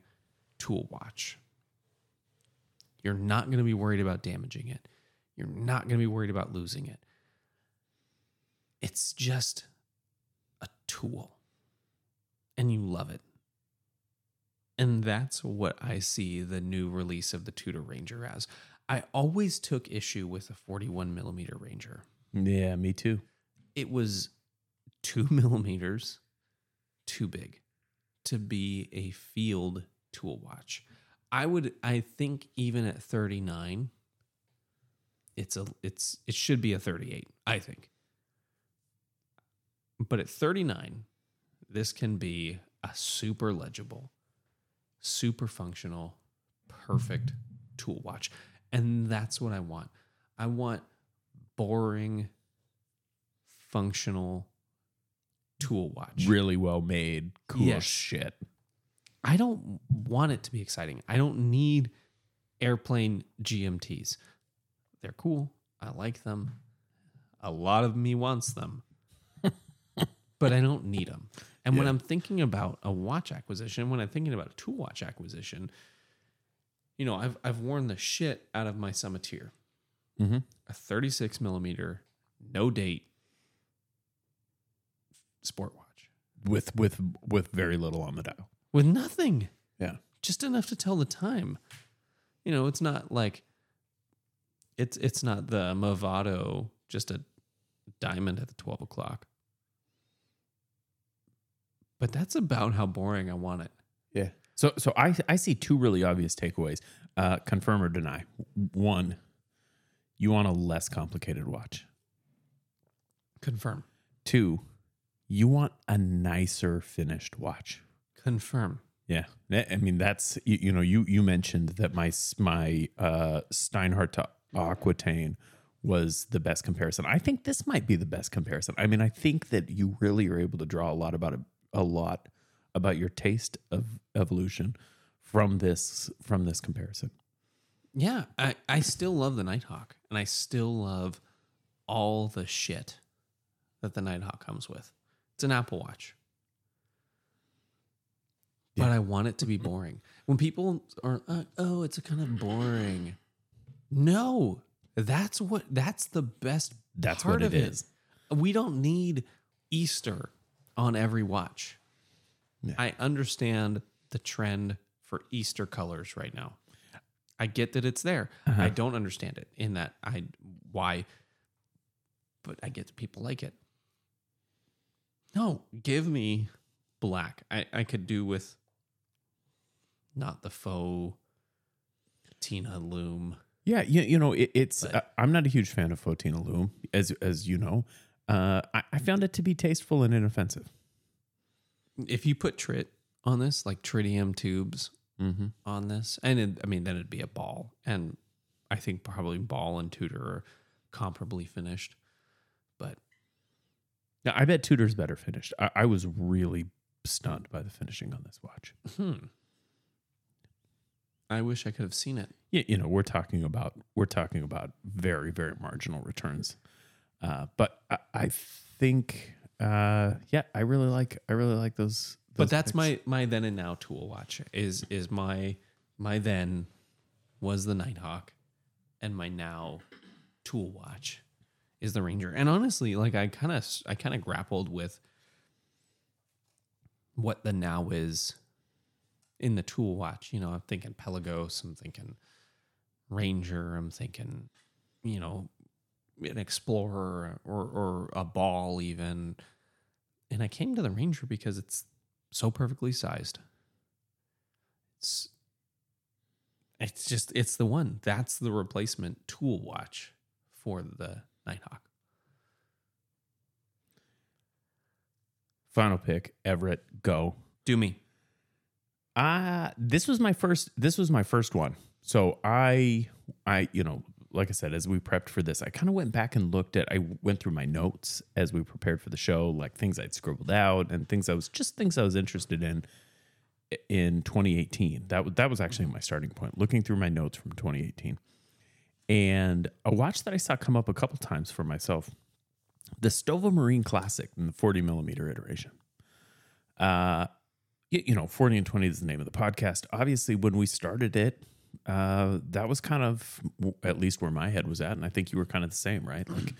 tool watch. You're not going to be worried about damaging it. You're not going to be worried about losing it. It's just tool. And you love it. And that's what I see the new release of the Tudor Ranger as. I always took issue with the 41 millimeter Ranger Yeah, me too. it was two millimeters too big to be a field tool watch. I would, I think, even at 39, it's a, it's, it should be a 38. I think, but at 39, this can be a super legible, super functional, perfect tool watch. And that's what I want. I want boring, functional tool watch. Really well made, cool Yes. shit. I don't want it to be exciting. I don't need airplane GMTs. They're cool. I like them. A lot of me wants them. But I don't need them. And when I'm thinking about a watch acquisition, when I'm thinking about a tool watch acquisition, you know, I've I've worn the shit out of my Summiteer. Mm-hmm. A 36 millimeter, no date sport watch. With with with very little on the dial. With nothing. Yeah. just enough to tell the time. You know, it's not like it's it's not the Movado, just a diamond at the twelve o'clock. But that's about how boring I want it. Yeah. So so I I see two really obvious takeaways. Uh, confirm or deny. One, you want a less complicated watch. Confirm. Two, you want a nicer finished watch. Confirm. Yeah, I I mean that's you, you know you you mentioned that my my uh, Steinhart to Aquitaine was the best comparison. I think this might be the best comparison. I mean, I think that you really are able to draw a lot about a, a lot about your taste of evolution from this from this comparison. Yeah, I, I still love the Nighthawk, and I still love all the shit that the Nighthawk comes with. It's an Apple Watch. But I want it to be boring. When people are, uh, oh, it's a kind of boring. No, that's what, that's the best That's part what of it it. is. We don't need Easter on every watch. Yeah. I understand the trend for Easter colors right now. I get that it's there. Uh-huh. I don't understand it in that I why, but I get that people like it. No, give me black. I, I could do with not the faux Tina Loom. Yeah, you, you know it, it's. But- Uh, I'm not a huge fan of fauxtina lume, as as you know. Uh, I, I found it to be tasteful and inoffensive. If you put trit on this, like tritium tubes Mm-hmm. on this, and it, I mean, then it'd be a ball. And I think probably ball and Tudor are comparably finished. But Now, I bet Tudor's better finished. I, I was really stunned by the finishing on this watch. hmm. I wish I could have seen it. You, you know, we're talking about we're talking about very very marginal returns, uh, but I, I think uh, yeah, I really like I really like those. but that's picks. my my then and now tool watch is is my my then was the Nighthawk and my now tool watch is the Ranger. And honestly, like I kind of I kind of grappled with what the now is in the tool watch. You know, I'm thinking Pelagos, I'm thinking Ranger, I'm thinking, you know, an Explorer or or a ball even. And I came to the Ranger because it's so perfectly sized. It's it's just it's the one. That's the replacement tool watch for the Nighthawk. final pick. Everett, go. Do me. Uh this was my first this was my first one. So I I you know, like I said as we prepped for this, I kind of went back and looked at I went through my notes as we prepared for the show, like things I'd scribbled out and things I was just things I was interested in in 2018. That was that was actually my starting point, looking through my notes from 2018. And a watch that I saw come up a couple times for myself, the Stowa Marine Classic in the 40 millimeter iteration. Uh you know, 40 and 20 is the name of the podcast. Obviously, when we started it, uh, that was kind of at least where my head was at. And I think you were kind of the same, right? Like,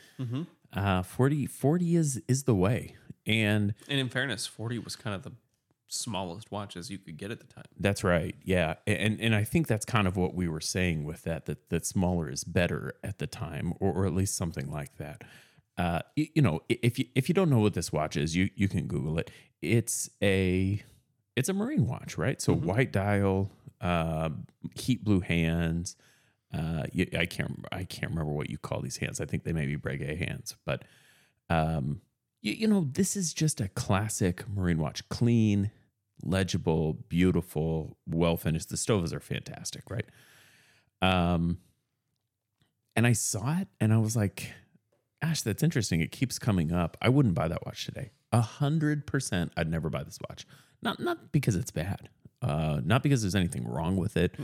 uh, 40, 40 is, is the way. And And in fairness, 40 was kind of the smallest watches you could get at the time. that's right. Yeah. And, and I think that's kind of what we were saying with that, that, that smaller is better at the time, or, or at least something like that. Uh, y- you know, if you, if you don't know what this watch is, you, you can Google it. It's a, it's a marine watch, right? So white dial, uh, heat blue hands. Uh, I can't I can't remember what you call these hands. I think they may be Breguet hands, but um, you, you know this is just a classic marine watch, clean, legible, beautiful, well finished. The Stowas are fantastic, right? Um, and I saw it and I was like, gosh, that's interesting. It keeps coming up. I wouldn't buy that watch today. A hundred percent, I'd never buy this watch. Not not because it's bad, uh, not because there's anything wrong with it,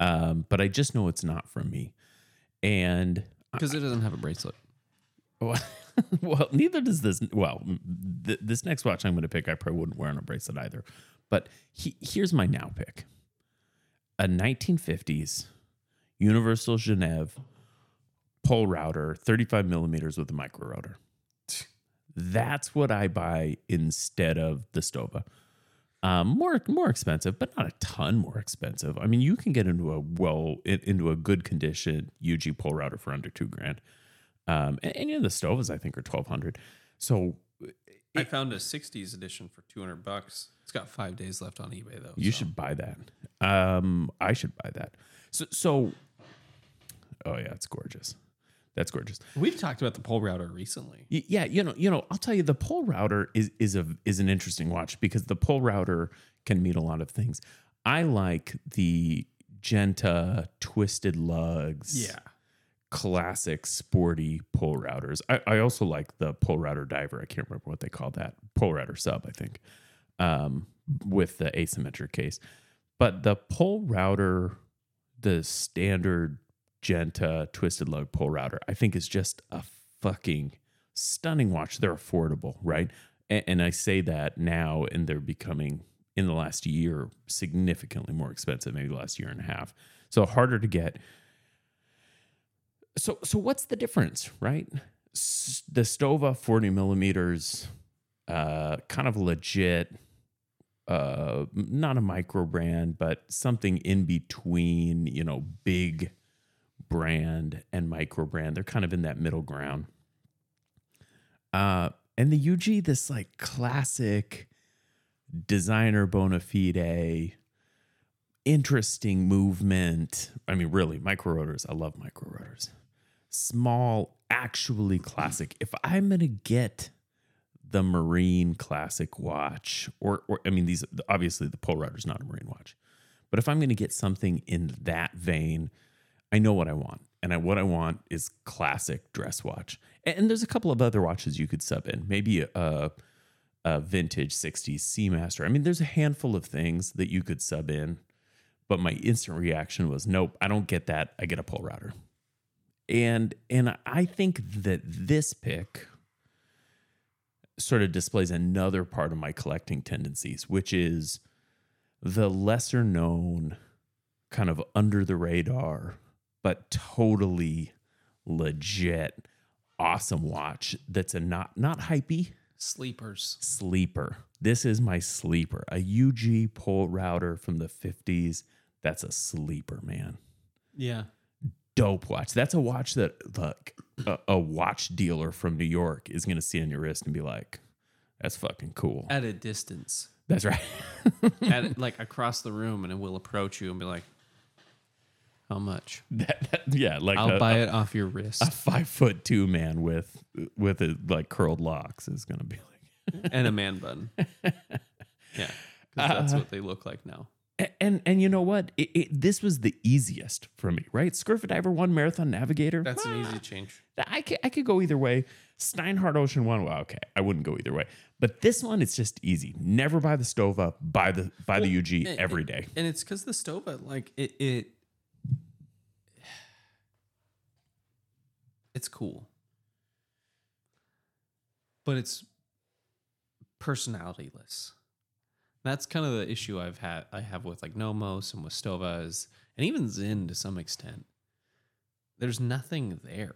um, but I just know it's not for me. And Because it doesn't have a bracelet. well, well, neither does this. Well, th- this next watch I'm going to pick, I probably wouldn't wear on a bracelet either. But he, here's my now pick: a 1950s Universal Genève Polerouter, 35 millimeters with a micro rotor. That's what I buy instead of the Stowa. Um, more more expensive, but not a ton more expensive. I mean, you can get into a well into a good condition UG Polerouter for under two grand. Um, and, and you know, the Stowas I think are twelve hundred. So I found a 60s edition for 200 bucks. It's got five days left on eBay though. You so. should buy that. Um, I should buy that. So, so, oh yeah, it's gorgeous. That's gorgeous. We've talked about the Polerouter recently. Y- Yeah, you know, you know, I'll tell you, the Polerouter is is a is an interesting watch because the Polerouter can mean a lot of things. I like the Genta twisted lugs. Yeah. Classic sporty pole routers. I, I also like the Polerouter diver. I can't remember what they call that. Polerouter sub, I think, um, with the asymmetric case. But the Polerouter, the standard Genta twisted lug Polerouter, I think is just a fucking stunning watch. They're affordable, right? And, and I say that now, and they're becoming in the last year significantly more expensive, maybe the last year and a half. So harder to get. So so what's the difference, right? S- The Stowa 40 millimeters, uh, kind of legit, uh, not a micro brand, but something in between, you know, big brand and micro brand. They're kind of in that middle ground. Uh, and the UG, this like classic designer bona fide, interesting movement. I mean, really, micro rotors. I love micro rotors. Small, actually classic. If I'm gonna get the Marine Classic watch, or or I mean, these obviously the Polerouter's not a Marine watch, but if I'm gonna get something in that vein, I know what I want, and I, what I want is classic dress watch. And, and there's a couple of other watches you could sub in, maybe a, a vintage '60s Seamaster. I mean, there's a handful of things that you could sub in, but my instant reaction was, nope, I don't get that. I get a Polerouter, and and I think that this pick sort of displays another part of my collecting tendencies, which is the lesser known, kind of under the radar, but totally legit, awesome watch that's a not not hypey Sleepers. sleeper. This is my sleeper. A UG Polerouter from the 50s. That's a sleeper, man. Yeah. Dope watch. That's a watch that like a, a watch dealer from New York is gonna see on your wrist and be like, that's fucking cool. At a distance. That's right. At like across the room and it will approach you and be like, How much? That- that- yeah, like I'll a, buy a, it off your wrist. a five foot two man with with a, like curled locks is gonna be like and a man bun. Yeah. 'cause that's Uh, what they look like now. And and, and you know what? It, it, this was the easiest for me, right? Scurfa Diver One Marathon Navigator. That's an ah, easy change. I could I could go either way. Steinhart Ocean One. Well, okay, I wouldn't go either way. But this one, it's just easy. Never buy the Stowa. up. Buy the buy the UG and- every day. And it's because the Stowa, like it, it, it's cool, but it's personalityless. That's kind of the issue I've had. I have with like Nomos and with Stowas and even Sinn to some extent. There's nothing there.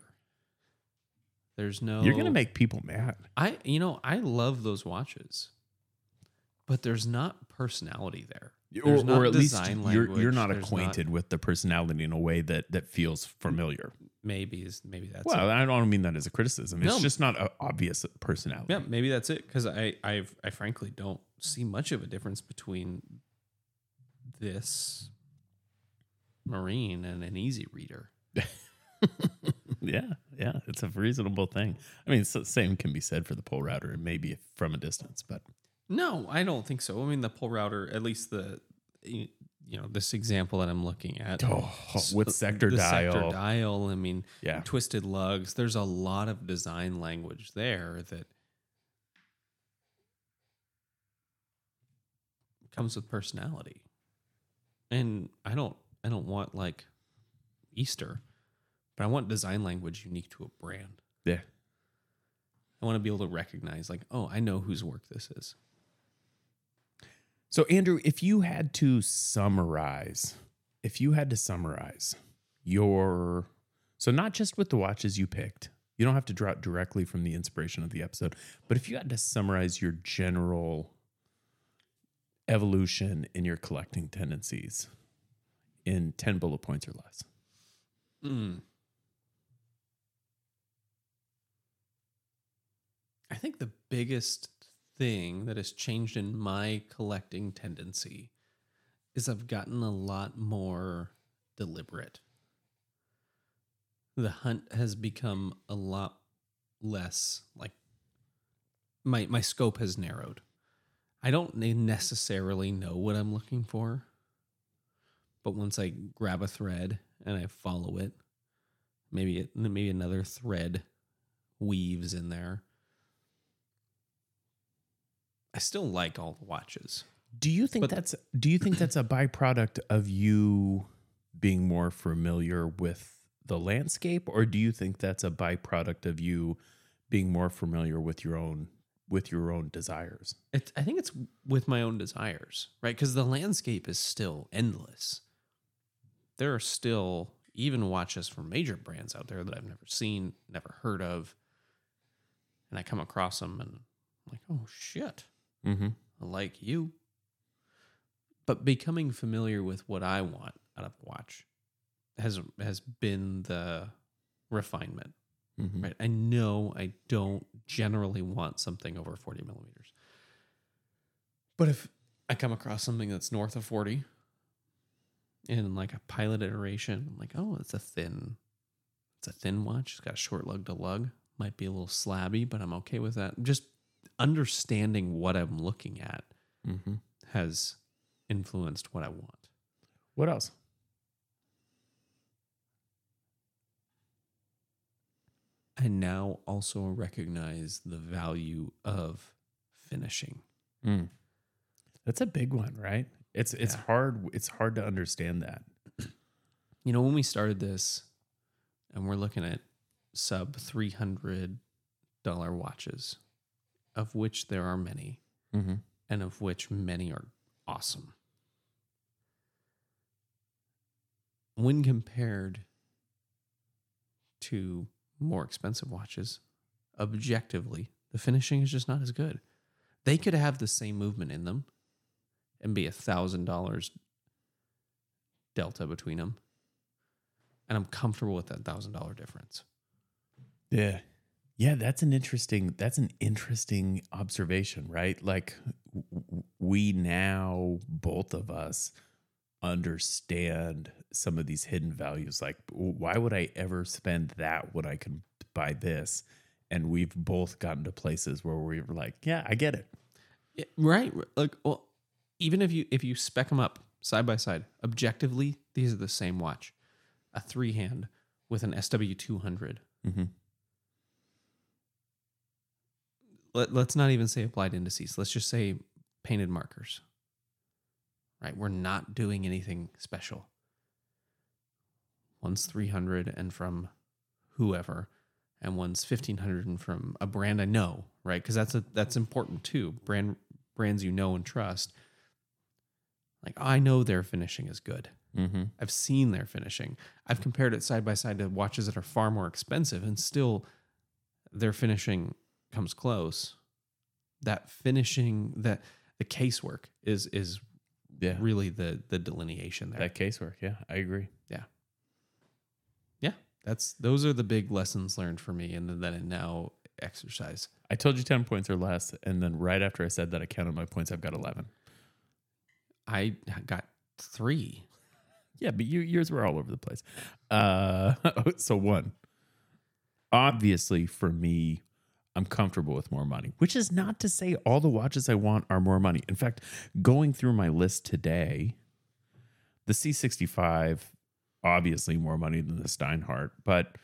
There's no. You're gonna make people mad. I you know I love those watches, but there's not personality there. Or, There's not or at least you're you're not there's acquainted with the personality in a way that that feels familiar. Maybe is maybe that's Well, it. I don't mean that as a criticism. It's No. just not an obvious personality. yeah maybe that's it because I I I frankly don't see much of a difference between this marine and an easy reader. yeah, yeah, it's a reasonable thing. I mean, the same can be said for the Polerouter, maybe from a distance, but No, I don't think so. I mean the Polerouter, at least the you, know this example that I'm looking at Oh, with sector the dial. sector dial. I mean, Yeah. twisted lugs. There's a lot of design language there that comes with personality. And I don't I don't want like Easter, but I want design language unique to a brand. Yeah. I want to be able to recognize like, oh, I know whose work this is. So, Andrew, if you had to summarize, if you had to summarize your, so not just with the watches you picked, you don't have to draw it directly from the inspiration of the episode, but if you had to summarize your general evolution in your collecting tendencies in 10 bullet points or less. Mm. I think the biggest thing that has changed in my collecting tendency is I've gotten a lot more deliberate. The hunt has become a lot less like my my scope has narrowed. I don't necessarily know what I'm looking for, but once I grab a thread and I follow it, maybe it, maybe another thread weaves in there. I still like all the watches. Do you think But- that's do you think that's a byproduct of you being more familiar with the landscape or do you think that's a byproduct of you being more familiar with your own with your own desires? It, I think it's with my own desires, right? Because the landscape is still endless. There are still even watches from major brands out there that I've never seen, never heard of, and I come across them and I'm like, oh shit, Mm-hmm. Like you. But becoming familiar with what I want out of a watch has has been the refinement. Mm-hmm. Right. I know I don't generally want something over 40 millimeters. But if I come across something that's north of 40 in like a pilot iteration, I'm like, oh, it's a thin, it's a thin watch. It's got a short lug to lug. Might be a little slabby, but I'm okay with that. Just understanding what I'm looking at Mm-hmm. has influenced what I want. What else? I now also recognize the value of finishing. Mm. That's a big one, right? It's it's Yeah. hard it's hard to understand that. You know, when we started this and we're looking at sub $300 watches, of which there are many, Mm-hmm. and of which many are awesome. When compared to more expensive watches, objectively, the finishing is just not as good. They could have the same movement in them and be a thousand dollars delta between them. And I'm comfortable with that thousand dollar difference. Yeah. Yeah, that's an interesting that's an interesting observation, right? Like w- we now both of us understand some of these hidden values like why would I ever spend that when I can buy this? And we've both gotten to places where we were like, yeah, I get it. Yeah, right. Like, well, even if you if you spec them up side by side, objectively, these are the same watch. A three hand with an SW two hundred. Mm-hmm. Let, let's not even say applied indices. Let's just say painted markers. Right. We're not doing anything special. One's three hundred and from whoever, and one's fifteen hundred and from a brand I know. Right. Because that's a that's important too. Brand brands you know and trust. Like I know their finishing is good. Mm-hmm. I've seen their finishing. I've compared it side by side to watches that are far more expensive and still their finishing comes close. That finishing that the casework is is Yeah. really the the delineation there. That casework, yeah, I agree. yeah. Yeah. That's those are the big lessons learned for me and then and now exercise. I told you 10 points or less. And then right after I said that, I counted my points. I've got 11. I got three. Yeah, but you, yours were all over the place. Uh, so one, obviously for me, I'm comfortable with more money, which is not to say all the watches I want are more money. In fact, going through my list today, the C65, obviously more money than the Steinhart, but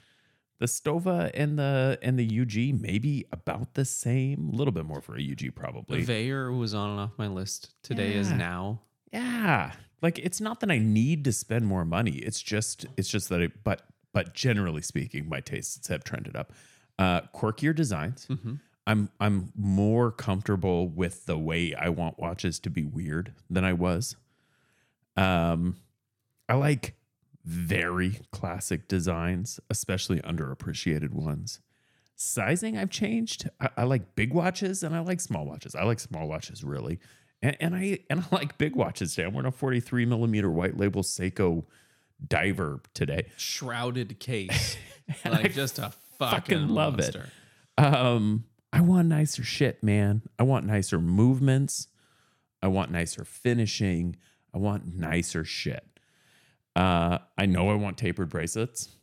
the Stowa and the and the UG maybe about the same, a little bit more for a UG probably. The probably. Was on and off my list. Today is now. yeah, like it's not that I need to spend more money. It's just it's just that it. But but generally speaking, my tastes have trended up. Uh, quirkier designs. Mm-hmm. I'm I'm more comfortable with the way I want watches to be weird than I was. Um, I like very classic designs, especially underappreciated ones. Sizing I've changed. I, I like big watches and I like small watches. I like small watches really, and, and I and I like big watches today. I'm wearing a 43 millimeter white label Seiko diver today. Shrouded case. Like I just a fucking fucking love it. Um, I want nicer shit, man. I want nicer movements. I want nicer finishing. I want nicer shit. Uh, I know I want tapered bracelets,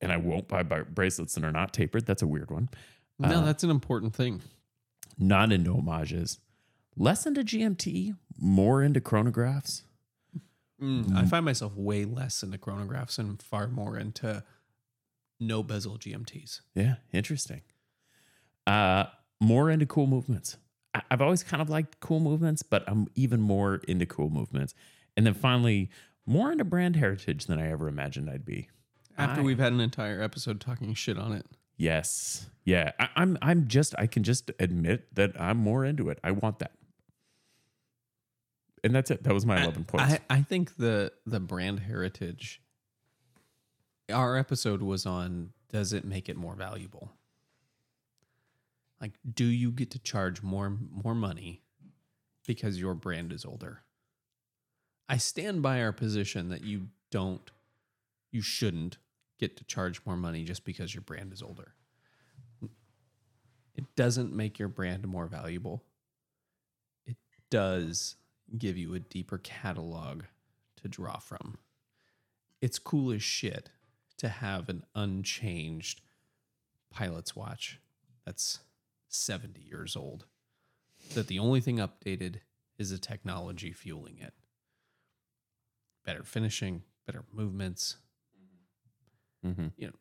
and I won't buy bracelets that are not tapered. That's a weird one. No, Uh, that's an important thing. Not into homages. Less into GMT, more into chronographs. Mm, I find myself way less into chronographs and far more into no bezel GMTs. Yeah, interesting. Uh, more into cool movements. I- I've always kind of liked cool movements, but I'm even more into cool movements. And then finally, more into brand heritage than I ever imagined I'd be. After I- we've had an entire episode talking shit on it. Yes, yeah. I, I'm. I'm just. I can just admit that I'm more into it. I want that. And that's it. That was my 11 points. I, I think the the brand heritage. Our episode was on does it make it more valuable? Like, do you get to charge more more money because your brand is older? I stand by our position that you don't, you shouldn't get to charge more money just because your brand is older. It doesn't make your brand more valuable. It does give you a deeper catalog to draw from. It's cool as shit to have an unchanged pilot's watch that's 70 years old. That the only thing updated is the technology fueling it. Better finishing, better movements. hmm You know,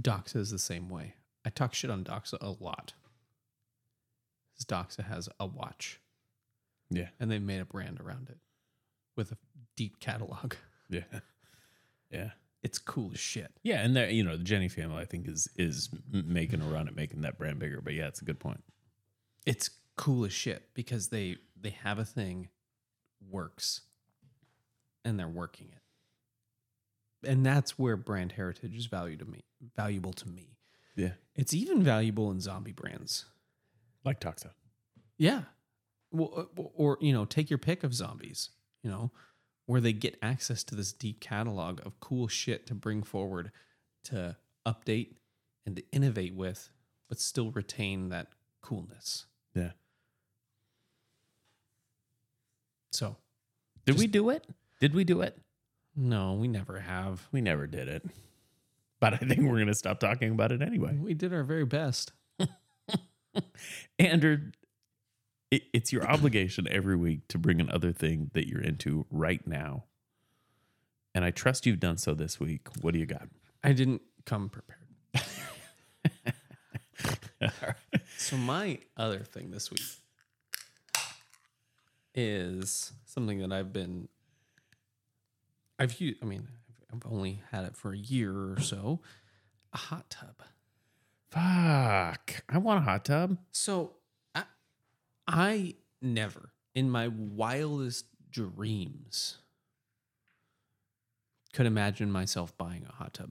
Doxa is the same way. I talk shit on Doxa a lot. Doxa has a watch Yeah. and they've made a brand around it with a deep catalog. Yeah. Yeah. It's cool as shit. Yeah, and there, you know, the Jenny family, I think, is is making a run at making that brand bigger. But yeah, it's a good point. It's cool as shit because they they have a thing works and they're working it. And that's where brand heritage is value to me, valuable to me. Yeah, It's even valuable in zombie brands. like Doxa. Yeah. Well, uh, or, you know, take your pick of zombies, you know, where they get access to this deep catalog of cool shit to bring forward to update and to innovate with, but still retain that coolness. Yeah. So, Did Just- we do it? Did we do it? no, we never have. We never did it. But I think we're gonna stop talking about it anyway. We did our very best. Andrew, it, it's your obligation every week to bring another thing that you're into right now. And I trust you've done so this week. What do you got? I didn't come prepared. So my other thing this week is something that I've been I've used I mean I've only had it for a year or so, a hot tub. Fuck. I want a hot tub. So I, never in my wildest dreams could imagine myself buying a hot tub.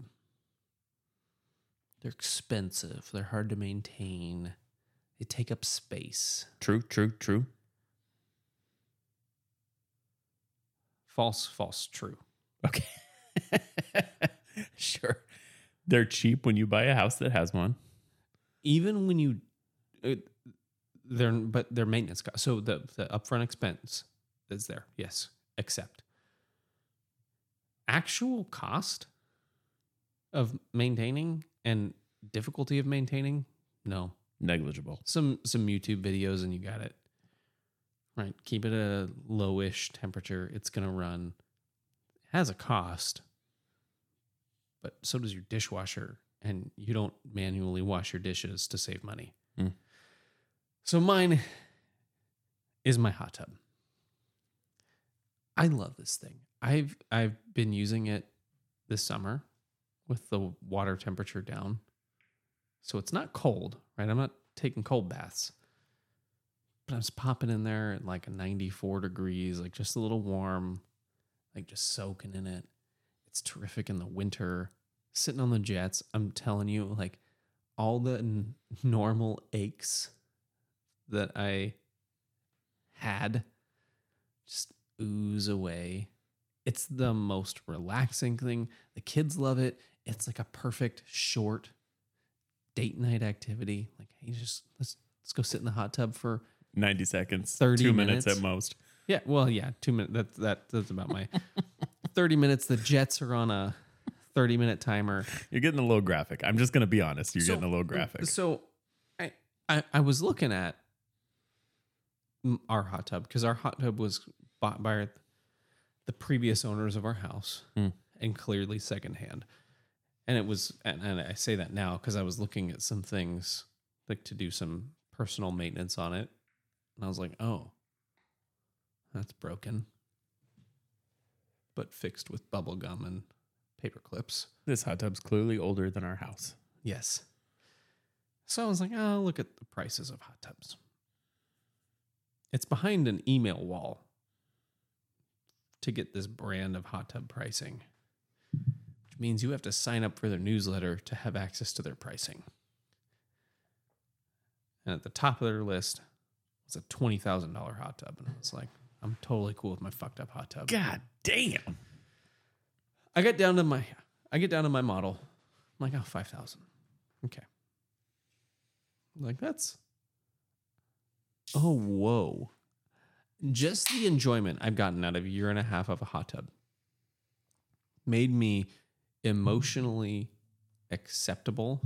They're expensive, they're hard to maintain. They take up space. True, true, true. False, false, true. Okay. sure. They're cheap when you buy a house that has one. Even when you, uh, they're but their maintenance cost. So the the upfront expense is there, yes, except actual cost of maintaining and difficulty of maintaining. No, Negligible. some some YouTube videos and you got it. Right, keep it a lowish temperature. It's gonna run. has a cost, but so does your dishwasher, and you don't manually wash your dishes to save money. So mine is my hot tub. I love this thing. I've I've been using it this summer with the water temperature down. So it's not cold, right? I'm not taking cold baths. But I'm just popping in there at like a 94 degrees, like just a little warm, like just soaking in it. It's terrific in the winter. Sitting on the jets, I'm telling you, like all the n- normal aches that I had just ooze away. It's the most relaxing thing. The kids love it. It's like a perfect short date night activity. Like, hey, just let's let's go sit in the hot tub for 90 seconds, 30 two minutes. minutes. at most. yeah. Well, yeah, two minutes. That that that's about my thirty minutes. The Jets are on a thirty minute timer. You're getting a little graphic. I'm just going to be honest. You're So- getting a little graphic. So, I I, I was looking at our hot tub because our hot tub was bought by the previous owners of our house Hmm. and clearly secondhand. And it was, and, and I say that now because I was looking at some things like to do some personal maintenance on it, and I was like, oh, that's broken, but fixed with bubble gum and paper clips. this hot tub's clearly older than our house. Yes. So I was like, oh, look at the prices of hot tubs. It's behind an email wall to get this brand of hot tub pricing, which means you have to sign up for their newsletter to have access to their pricing. And at the top of their list was a $20,000 hot tub. And I was like, I'm totally cool with my fucked up hot tub. God damn. I get down to my I get down to my model. I'm like, oh, 5,000. Okay. Like, that's. Oh, whoa. Just the enjoyment I've gotten out of a year and a half of a hot tub made me emotionally acceptable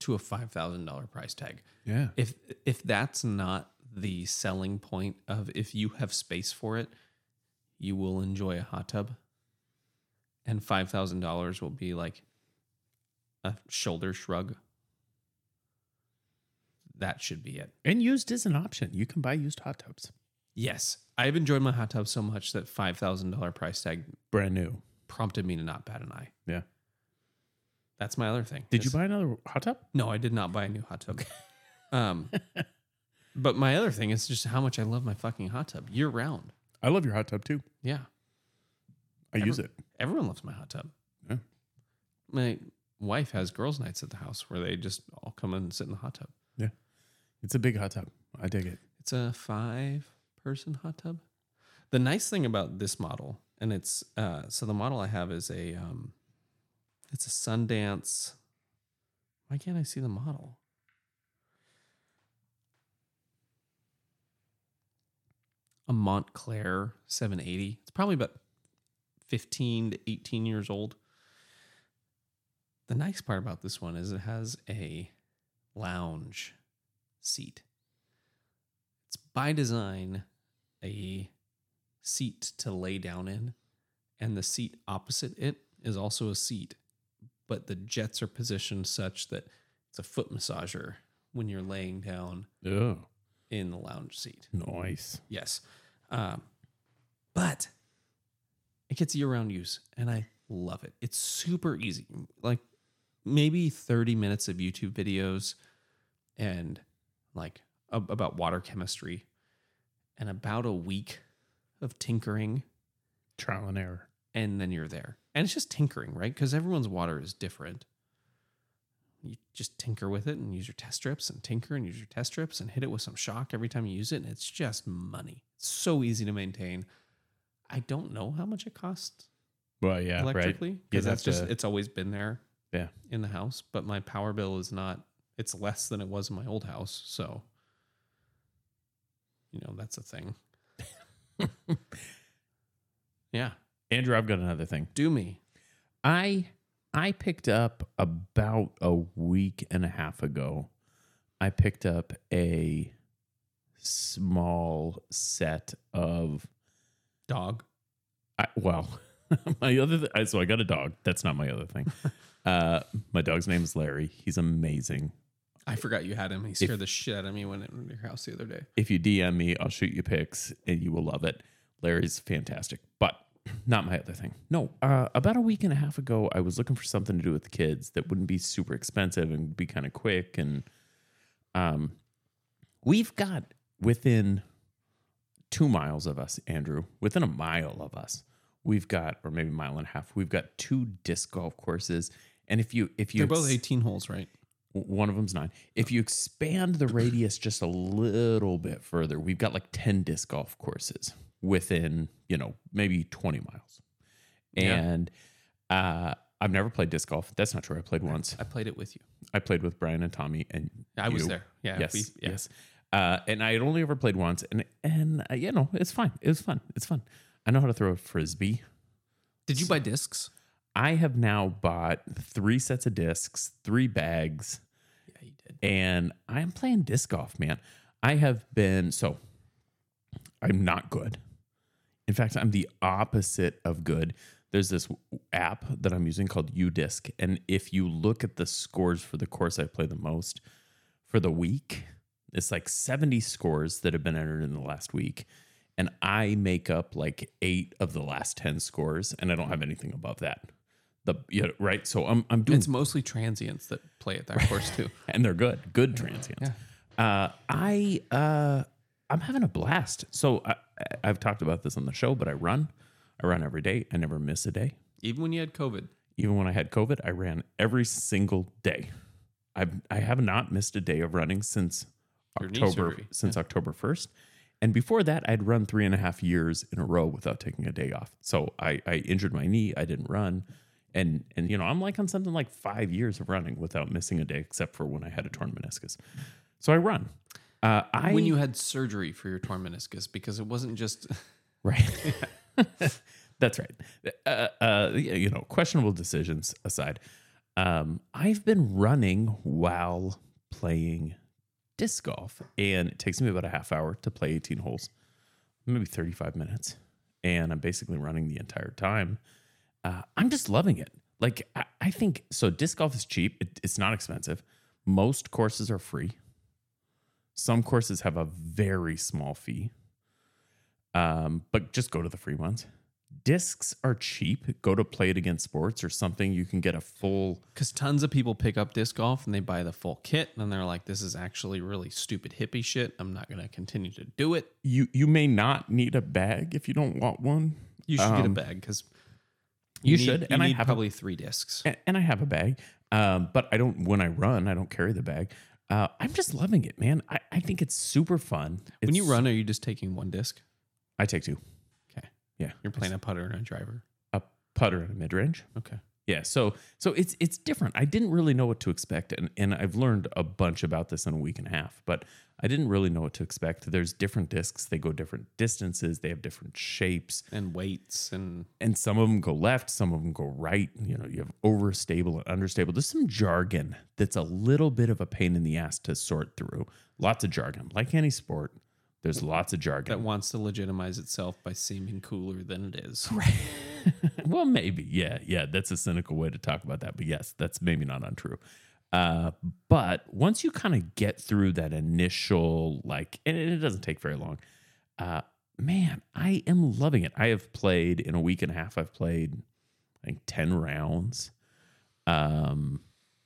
to a $5,000 price tag. Yeah. If if that's not the selling point of if you have space for it, you will enjoy a hot tub. And five thousand dollars will be like a shoulder shrug. That should be it. And used is an option. You can buy used hot tubs. Yes. I've enjoyed my hot tub so much that five thousand dollar price tag Brand new. prompted me to not bat an eye. Yeah. That's my other thing. Did you buy another hot tub? No, I did not buy a new hot tub. um, but my other thing is just how much I love my fucking hot tub year round. I love your hot tub too. Yeah, I use it. everyone loves my hot tub. Yeah. My wife has girls' nights at the house where they just all come and sit in the hot tub. It's a big hot tub. I dig it. It's a five-person hot tub. The nice thing about this model, and it's uh, so the model I have is a um, it's a Sundance. Why can't I see the model? A Montclair 780. It's probably about 15 to 18 years old. The nice part about this one is it has a lounge seat. It's by design a seat to lay down in, and the seat opposite it is also a seat, but the jets are positioned such that it's a foot massager when you're laying down Oh, in the lounge seat. nice. Yes. Um, but it gets year round use and I love it. It's super easy. Like maybe 30 minutes of YouTube videos and like ab- about water chemistry and about a week of tinkering Trial and error. and then you're there. And it's just tinkering, right? Because everyone's water is different. You just tinker with it and use your test strips and tinker and use your test strips and hit it with some shock every time you use it. And it's just money. It's so easy to maintain. I don't know how much it costs Well, yeah, electrically because You'd that's just it's always been there Yeah. in the house. But my power bill is not. It's less than it was in my old house. So, you know, that's a thing. yeah, Andrew, I've got another thing. do me. I I picked up about a week and a half ago. I picked up a small set of Dog. I, well, my other th- so I got a dog. That's not my other thing. uh, my dog's name is Larry. He's amazing. I forgot you had him. He scared the shit out of me when it went to your house the other day. If you DM me, I'll shoot you pics and you will love it. Larry's fantastic, but not my other thing. No, uh, about a week and a half ago, I was looking for something to do with the kids that wouldn't be super expensive and be kind of quick. And um, we've got within two miles of us, Andrew, within a mile of us, we've got, or maybe a mile and a half, we've got two disc golf courses. And if you, if you, They're both 18 holes, right? One of them's nine. If you expand the radius just a little bit further, we've got like 10 disc golf courses within, you know, maybe 20 miles. Yeah. And uh, I've never played disc golf. That's not true. I played once. I played it with you. I played with Brian and Tommy, and I was there. Yeah. yes, we- yeah. yes. Uh, and I had only ever played once, and and uh, you know, it's fine. It was fun. It's fun. I know how to throw a frisbee. Did you buy discs? I have now bought three sets of discs, three bags, Yeah, you did. and I'm playing disc golf, man. I have been so I'm not good. In fact, I'm the opposite of good. There's this app that I'm using called UDisc, and if you look at the scores for the course I play the most for the week, it's like 70 scores that have been entered in the last week, and I make up like eight of the last 10 scores, and I don't have anything above that. The yeah, right, so I'm I'm doing It's mostly transients that play at that course too. and they're good, good transients. Uh, I uh, I'm having a blast. So I, I've talked about this on the show, but I run. I run every day. I never miss a day. Even when you had COVID. Even when I had COVID, I ran every single day. I I have not missed a day of running since Your October since October first. And before that, I'd run three and a half years in a row without taking a day off. So I, I injured my knee. I didn't run. And and you know, I'm like on something like five years of running without missing a day, except for when I had a torn meniscus. So I run. Uh, I when you had surgery for your torn meniscus, because it wasn't just Right. That's right. Uh, uh, you know, questionable decisions aside, um, I've been running while playing disc golf, and it takes me about a half hour to play 18 holes, maybe 35 minutes. And I'm basically running the entire time. Uh, I'm just loving it. Like, I, I think so. Disc golf is cheap, it, it's not expensive. Most courses are free. Some courses have a very small fee um, but just go to the free ones. Discs are cheap. Go to Play It Again Sports or something. You can get a full. because tons of people pick up disc golf and they buy the full kit and they're like, this is actually really stupid hippie shit. I'm not going to continue to do it. You you may not need a bag if you don't want one. You should get a Um, bag because you need, should, You and I have a- probably three discs. And, and I have a bag, um, but I don't. When I run, I don't carry the bag. Uh, I'm just loving it, man. I, I think it's super fun. when you run, are you just taking one disc? I take two. Okay. Yeah, You're playing a putter and a driver. a putter and a mid range. Okay. Yeah, so so it's it's different. I didn't really know what to expect, and and I've learned a bunch about this in a week and a half. But I didn't really know what to expect. There's different discs; they go different distances, they have different shapes, And weights and and some of them go left, some of them go right. You know, you have overstable and understable. There's some jargon that's a little bit of a pain in the ass to sort through. Lots of jargon, like any sport. There's lots of jargon. that wants to legitimize itself by seeming cooler than it is. Right. well, maybe. Yeah, yeah. That's a cynical way to talk about that. But yes, that's maybe not untrue. Uh, but once you kind of get through that initial, like, and it doesn't take very long, uh, man, I am loving it. I have played in a week and a half, I've played, think, 10 rounds. Um,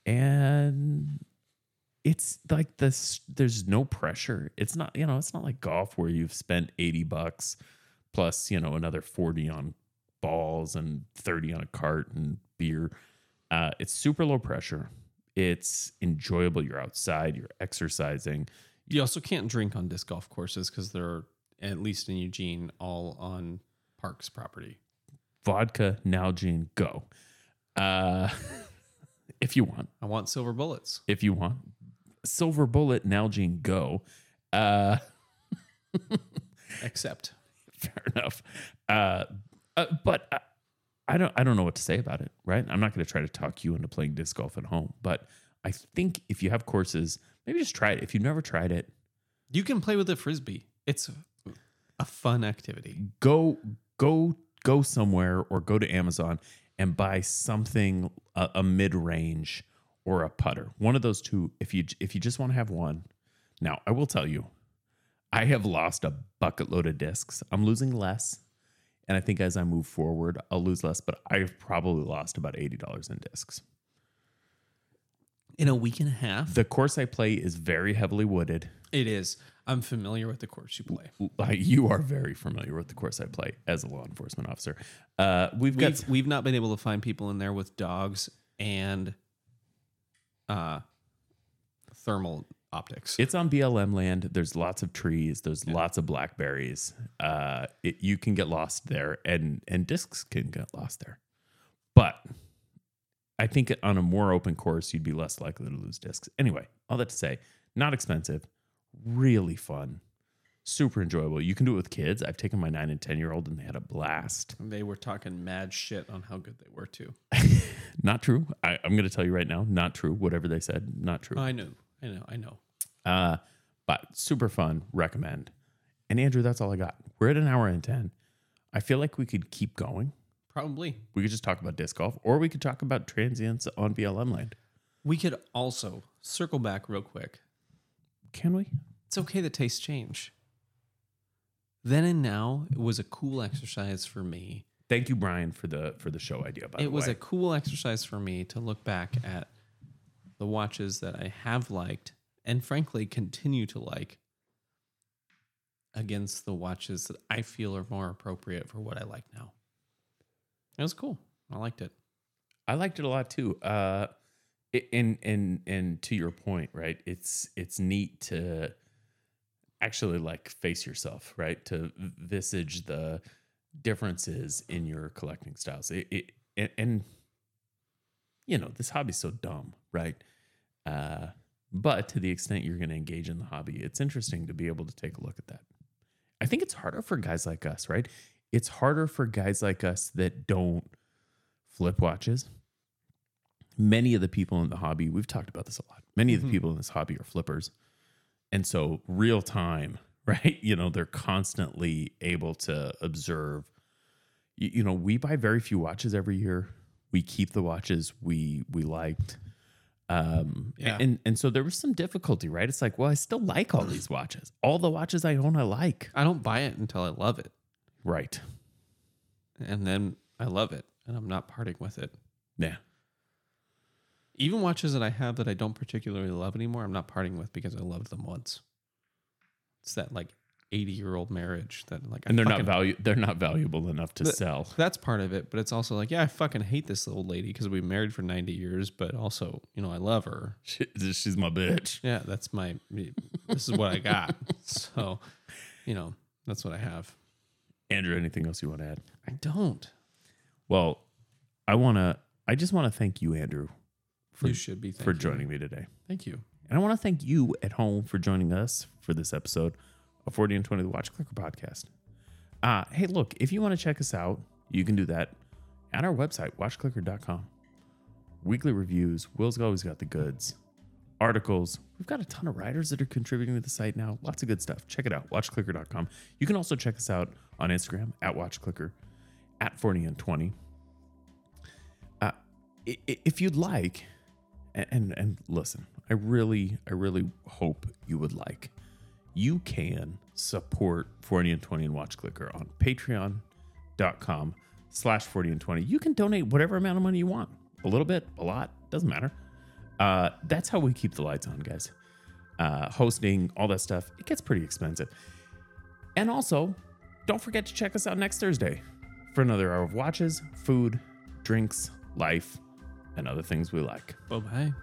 and it's like this, there's no pressure. It's not, you know, it's not like golf where you've spent 80 bucks plus, you know, another 40 on balls and 30 on a cart and beer. Uh, it's super low pressure. It's enjoyable. You're outside, you're exercising. You also can't drink on disc golf courses because they're, at least in Eugene, all on Parks property. Vodka, Nalgene, go. Uh, if you want, I want silver bullets. if you want, Silver Bullet, Nalgene, go. Uh, Except fair enough. Uh, uh, but I, don't I don't know what to say about it, right? I'm not going to try to talk you into playing disc golf at home, but I think if you have courses, maybe just try it. If you've never tried it, you can play with a frisbee. It's a fun activity. go go go somewhere or go to Amazon and buy something a, a mid range or a putter. One of those two. If you if you just want to have one. Now I will tell you, I have lost a bucket load of discs. I'm losing less. And I think as I move forward, I'll lose less, but I've probably lost about $80 in discs. In a week and a half? The course I play is very heavily wooded. It is. I'm familiar with the course you play. You are very familiar with the course I play as a law enforcement officer. Uh, we've got We've, we've not been able to find people in there with dogs and uh, thermal optics. It's on BLM land. There's lots of trees. There's lots of blackberries. Uh, it, you can get lost there, and and discs can get lost there. But I think on a more open course, you'd be less likely to lose discs. Anyway, all that to say, not expensive, really fun, super enjoyable. You can do it with kids. I've taken my nine and ten year old, and they had a blast. they were talking mad shit on how good they were too. Not true. I, I'm going to tell you right now, not true. Whatever they said, not true. I know. I know. I know. Uh, but super fun. Recommend. And Andrew, that's all I got. We're at an hour and 10. I feel like we could keep going. Probably. We could just talk about disc golf or we could talk about transients on BLM land. We could also circle back real quick. Can we? It's okay that tastes change. Then and now, it was a cool exercise for me. Thank you, Brian, for the for the show idea. By it the was a cool exercise for me to look back at the watches that I have liked and frankly continue to like against the watches that I feel are more appropriate for what I like now. It was cool. I liked it. I liked it a lot too. Uh, and and and to your point, right? It's it's neat to actually like face yourself, right? To visage the differences in your collecting styles. It, it and, and you know this hobby's so dumb, right? Uh, but to the extent you're going to engage in the hobby, it's interesting to be able to take a look at that. I think it's harder for guys like us, right? It's harder for guys like us that don't flip watches. Many of the people in the hobby, we've talked about this a lot. Many of the people in this hobby are flippers. And so, real time, right? You know, they're constantly able to observe. You, you know, we buy very few watches every year. We keep the watches we we liked. Um, Yeah. and and so there was some difficulty, right? It's like, well, I still like all these watches. All the watches I own, I like. I don't buy it until I love it. Right. And then I love it and I'm not parting with it. Yeah. Even watches that I have that I don't particularly love anymore, I'm not parting with because I loved them once. It's that like 80 year old marriage that like I And they're not value they're not valuable enough to The- sell. That's part of it, but it's also like, yeah, I fucking hate this old lady because we married for 90 years, but also, you know, I love her. She- She's my bitch. Yeah, that's my, this is what I got. So, you know, that's what I have. Andrew, anything else you want to add? I don't. Well, I want to I just want to thank you, Andrew, for you should be. For joining me today. Thank you. And I want to thank you at home for joining us for this episode of 40 and 20 the Watch Clicker podcast. Uh, hey, look, if you want to check us out, you can do that at our website, watchclicker.com. Weekly reviews. Will's always got the goods. Articles. We've got a ton of writers that are contributing to the site now. Lots of good stuff. Check it out, watchclicker.com. You can also check us out on Instagram at watchclicker, at 40 and 20. Uh, if you'd like, and and listen, I really, I really hope you would like. You can support 40 and 20 and Watch Clicker on patreon.com slash 40 and 20. You can donate whatever amount of money you want. A little bit, a lot, doesn't matter. Uh, that's how we keep the lights on, guys. Uh, hosting, all that stuff, it gets pretty expensive. And also, don't forget to check us out next Thursday for another hour of watches, food, drinks, life, and other things we like. Bye bye.